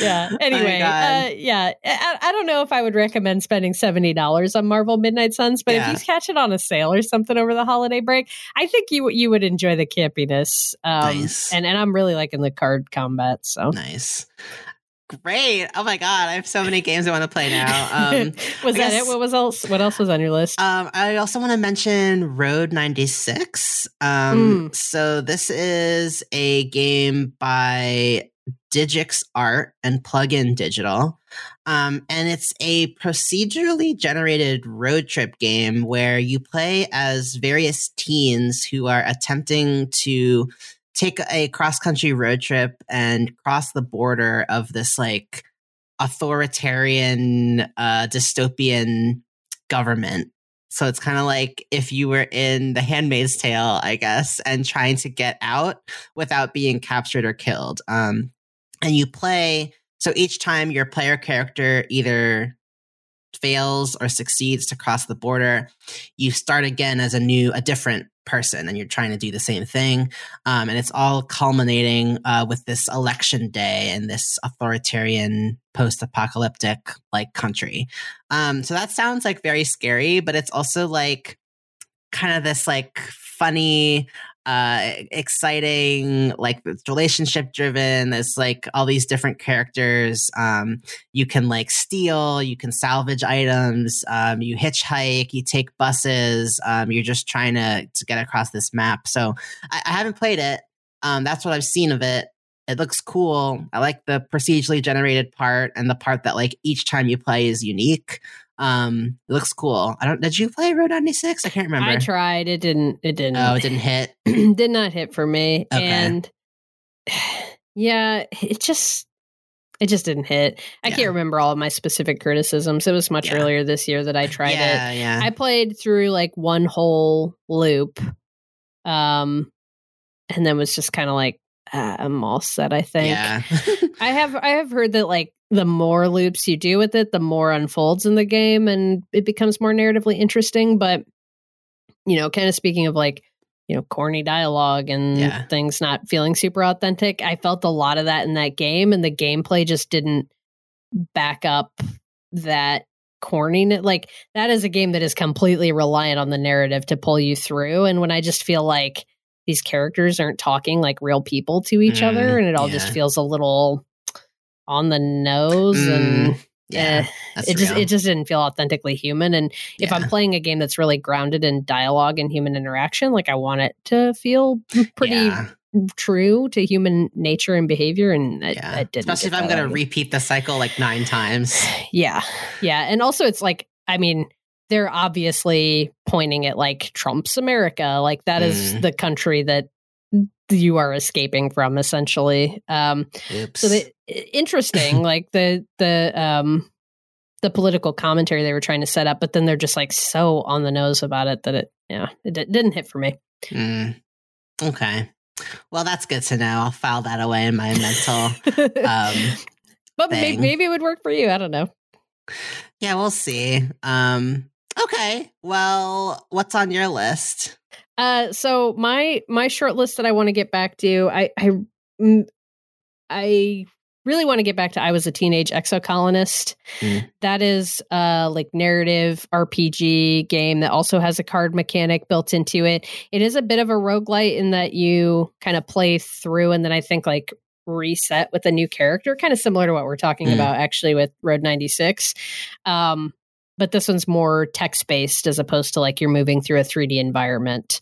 Yeah. Anyway, God. uh, yeah. I, I don't know if I would recommend spending seventy dollars on Marvel Midnight Suns, but Yeah. if you catch it on a sale or something over the holiday break, I think you you would enjoy the campiness. Um, Nice. And and I'm really liking the card combat. So nice. Great. Oh my god, I have so many games I want to play now. [LAUGHS] Um, [LAUGHS] was that it? What was else? What else was on your list? Um, I also want to mention Road 96. Um, Mm. so this is a game by Digix Art and Plugin Digital. Um, and it's a procedurally generated road trip game where you play as various teens who are attempting to take a cross country road trip and cross the border of this like authoritarian uh dystopian government. So it's kind of like if you were in The Handmaid's Tale, I guess, and trying to get out without being captured or killed. Um, and you play. So each time your player character either fails or succeeds to cross the border, you start again as a new, a different person, and you're trying to do the same thing. Um, and it's all culminating uh, with this election day and this authoritarian, post-apocalyptic like country. Um, so that sounds like very scary, but it's also like kind of this like funny uh exciting like it's relationship driven there's like all these different characters um you can like steal you can salvage items um you hitchhike you take buses um you're just trying to to get across this map. So i, I haven't played it um that's what i've seen of it. It looks cool i like the procedurally generated part and the part that like each time you play is unique um it looks cool i don't did you play road 96 i can't remember I tried. It didn't. It didn't. oh it didn't hit [CLEARS THROAT] did not hit for me. Okay. And [SIGHS] yeah, it just it just didn't hit. I Yeah. can't remember all of my specific criticisms. It was much Yeah. earlier this year that I tried it. yeah yeah I played through like one whole loop. Um and then was just kind of like I'm all set, I think. yeah [LAUGHS] [LAUGHS] I have I have heard that like the more loops you do with it, the more unfolds in the game and it becomes more narratively interesting. But you know, kind of speaking of like, you know, corny dialogue and Yeah. things not feeling super authentic, I felt a lot of that in that game and the gameplay just didn't back up that corniness. Like that is a game that is completely reliant on the narrative to pull you through. And when I just feel like these characters aren't talking like real people to each Mm, other and it all just feels a little on the nose and yeah eh, it just real. it just didn't feel authentically human and if i'm playing a game that's really grounded in dialogue and human interaction like i want it to feel pretty yeah, true to human nature and behavior and it, yeah. it didn't especially if i'm of me. repeat the cycle like nine times [SIGHS] yeah yeah and also it's like i mean they're obviously pointing at like trump's america. Like that is Mm. the country that you are escaping from essentially. Um oops so the interesting [COUGHS] like the the um the political commentary they were trying to set up but then they're just like so on the nose about it that it yeah it di- didn't hit for me. Mm. okay. Well that's good to know. I'll file that away in my mental um [LAUGHS] but maybe, maybe it would work for you. I don't know. Yeah we'll see. Um okay well what's on your list uh so my my short list that i want to get back to i i i really want to get back to i was a teenage exocolonist Mm. that is a like narrative rpg game that also has a card mechanic built into it it is a bit of a roguelite in that you kind of play through and then i think like reset with a new character kind of similar to what we're talking Mm. about actually with road 96 um but this one's more text based as opposed to like you're moving through a 3d environment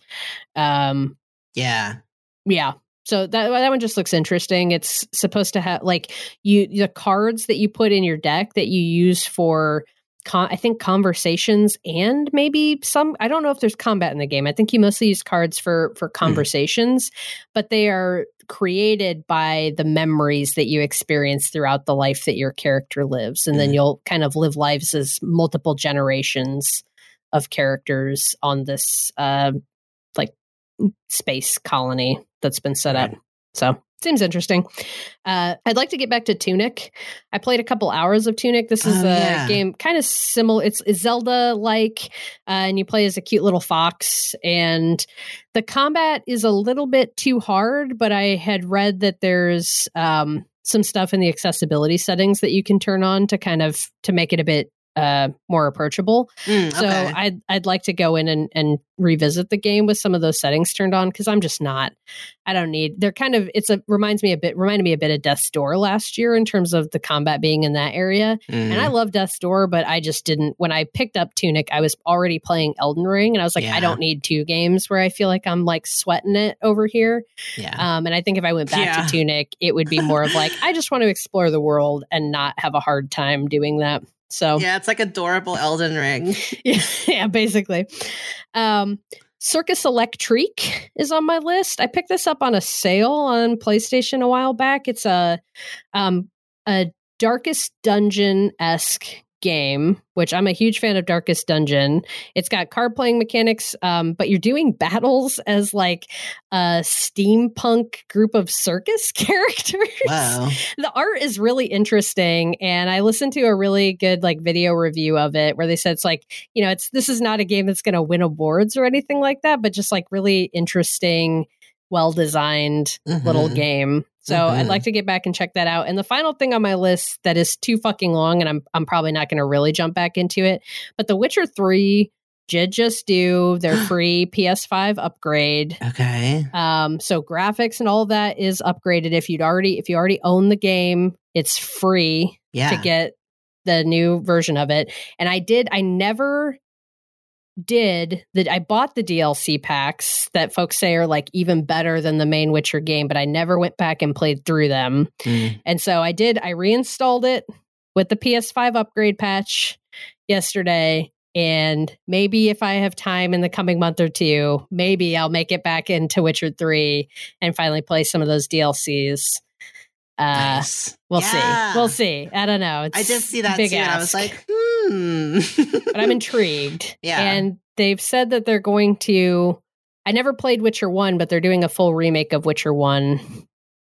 um yeah yeah. So that that one just looks interesting. It's supposed to have like you the cards that you put in your deck that you use for con- I think conversations and maybe some. I don't know if there's combat in the game. I think you mostly use cards for for conversations, mm. but they are created by the memories that you experience throughout the life that your character lives, and mm. then you'll kind of live lives as multiple generations of characters on this uh, like space colony that's been set right. up. So seems interesting. Uh, I'd like to get back to Tunic. I played a couple hours of Tunic. This is oh, a yeah. game kind of similar. It's, it's Zelda like, uh, and you play as a cute little fox. And the combat is a little bit too hard, but I had read that there's um, some stuff in the accessibility settings that you can turn on to kind of to make it a bit uh, more approachable. Mm, so I'd I'd like to go in and, and revisit the game with some of those settings turned on because I'm just not. I don't need. They're kind of. It's a reminds me a bit. Reminded me a bit of Death's Door last year in terms of the combat being in that area. Mm. And I mm. love Death's Door, but I just didn't. When I picked up Tunic, I was already playing Elden Ring, and I was like, yeah. I don't need two games where I feel like I'm like sweating it over here. Yeah. Um, and I think if I went back yeah. to Tunic, it would be more of like [LAUGHS] I just want to explore the world and not have a hard time doing that. So yeah, it's like adorable Elden Ring. [LAUGHS] yeah, yeah, basically. Um, Circus Electrique is on my list. I picked this up on a sale on PlayStation a while back. It's a um, a Darkest Dungeon esque game, which I'm a huge fan of Darkest Dungeon. It's got card playing mechanics, um, but you're doing [LAUGHS] battles as like a steampunk group of circus [LAUGHS] characters. Wow. the art is really interesting. And I listened to a really good like video review of it where they said it's like, you know, it's this is not a game that's gonna win awards or anything like that, but just like really interesting well designed mm-hmm. little game. So mm-hmm. I'd like to get back and check that out. And the final thing on my list that is too fucking long, and I'm I'm probably not going to really jump back into it, but The Witcher Three did just do their [GASPS] free PS5 upgrade. Okay. Um, so graphics and all that is upgraded. If you'd already if you already own the game, it's free yeah. to get the new version of it. And I did I never did that I bought the DLC packs that folks say are like even better than the main Witcher game, but I never went back and played through them. Mm. And so I did, I reinstalled it with the PS5 upgrade patch yesterday. And maybe if I have time in the coming month or two, maybe I'll make it back into Witcher 3 and finally play some of those DLCs. Uh, nice. We'll yeah. see. We'll see. I don't know. It's I did see that big too. I was like, hmm. Hmm. but I'm intrigued. [LAUGHS] Yeah. And they've said that they're going to. I never played Witcher 1, but they're doing a full remake of Witcher 1,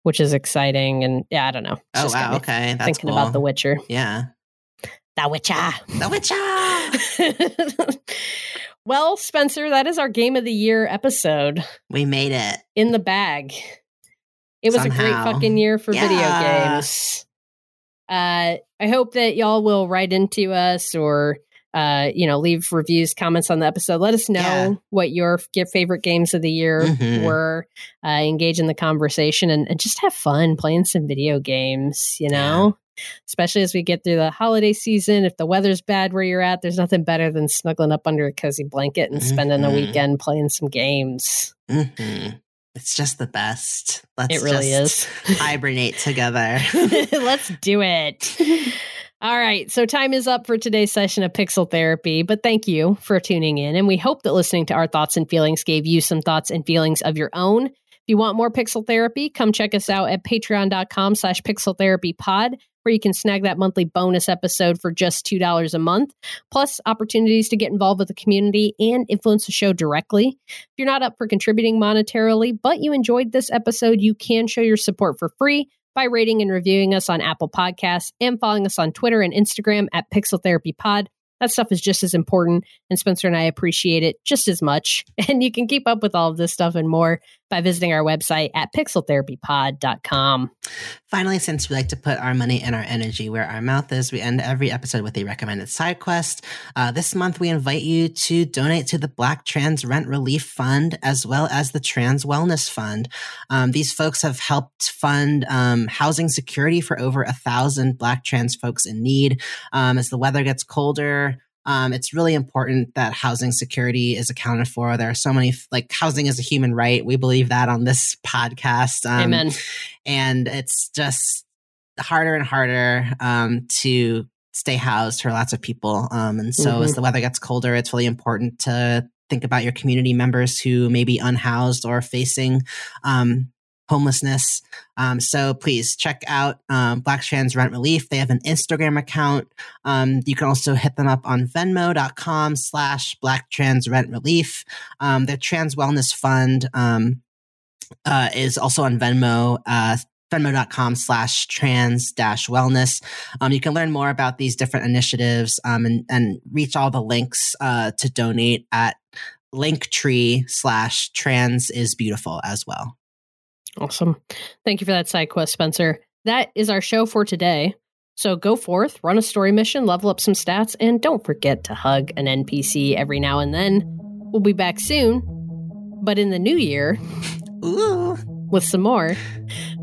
which is exciting. And yeah, I don't know. It's oh, wow. Okay. That's thinking cool. about The Witcher. Yeah. The Witcher. The Witcher. [LAUGHS] well, Spencer, that is our game of the year episode. We made it. In the bag. It was Somehow. a great fucking year for yeah. video games. Uh, I hope that y'all will write into us or uh, you know, leave reviews, comments on the episode. Let us know yeah. what your favorite games of the year mm-hmm. were. Uh, engage in the conversation and, and, just have fun playing some video games. You know, yeah. especially as we get through the holiday season. If the weather's bad where you're at, there's nothing better than snuggling up under a cozy blanket and mm-hmm. spending a weekend playing some games. Mm-hmm. It's just the best. Let's it really is. [LAUGHS] [LAUGHS] hibernate together. [LAUGHS] Let's do it. All right. So time is up for today's session of Pixel Therapy, but thank you for tuning in. And we hope that listening to our thoughts and feelings gave you some thoughts and feelings of your own. If you want more Pixel Therapy, come check us out at patreon.com slash pixel therapy pod where you can snag that monthly bonus episode for just $2 a month, plus opportunities to get involved with the community and influence the show directly. If you're not up for contributing monetarily, but you enjoyed this episode, you can show your support for free by rating and reviewing us on Apple Podcasts and following us on Twitter and Instagram at Pixel Therapy Pod. That stuff is just as important, and Spencer and I appreciate it just as much. [LAUGHS] And you can keep up with all of this stuff and more by visiting our website at pixeltherapypod.com. Finally, since we like to put our money and our energy where our mouth is, we end every episode with a recommended side quest. Uh, this month, we invite you to donate to the Black Trans Rent Relief Fund as well as the Trans Wellness Fund. Um, these folks have helped fund um, housing security for over a thousand Black trans folks in need. Um, as the weather gets colder, um, it's really important that housing security is accounted for. There are so many, like, housing is a human right. We believe that on this [LAUGHS] podcast. Um, Amen. And it's just harder and harder um, to stay housed for lots of people. Um, and so Mhm. as the weather gets colder, it's really important to think about your community members who may be unhoused or facing um, homelessness. Um, so please check out um, Black Trans Rent Relief. They have an Instagram account. Um, you can also hit them up on venmo.com slash Black Trans Rent Relief. Um, their Trans Wellness Fund um, uh, is also on Venmo. Uh, venmo.com slash trans dash wellness. Um, you can learn more about these different initiatives um, and, and reach all the links uh, to donate at linktree slash trans is beautiful as well. Awesome. Thank you for that side quest, Spencer. That is our show for today. So go forth, run a story mission, level up some stats, and don't forget to hug an NPC every now and then. We'll be back soon, but in the new year Ooh, with some more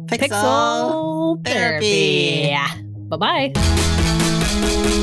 pixel, pixel therapy. therapy. Bye bye.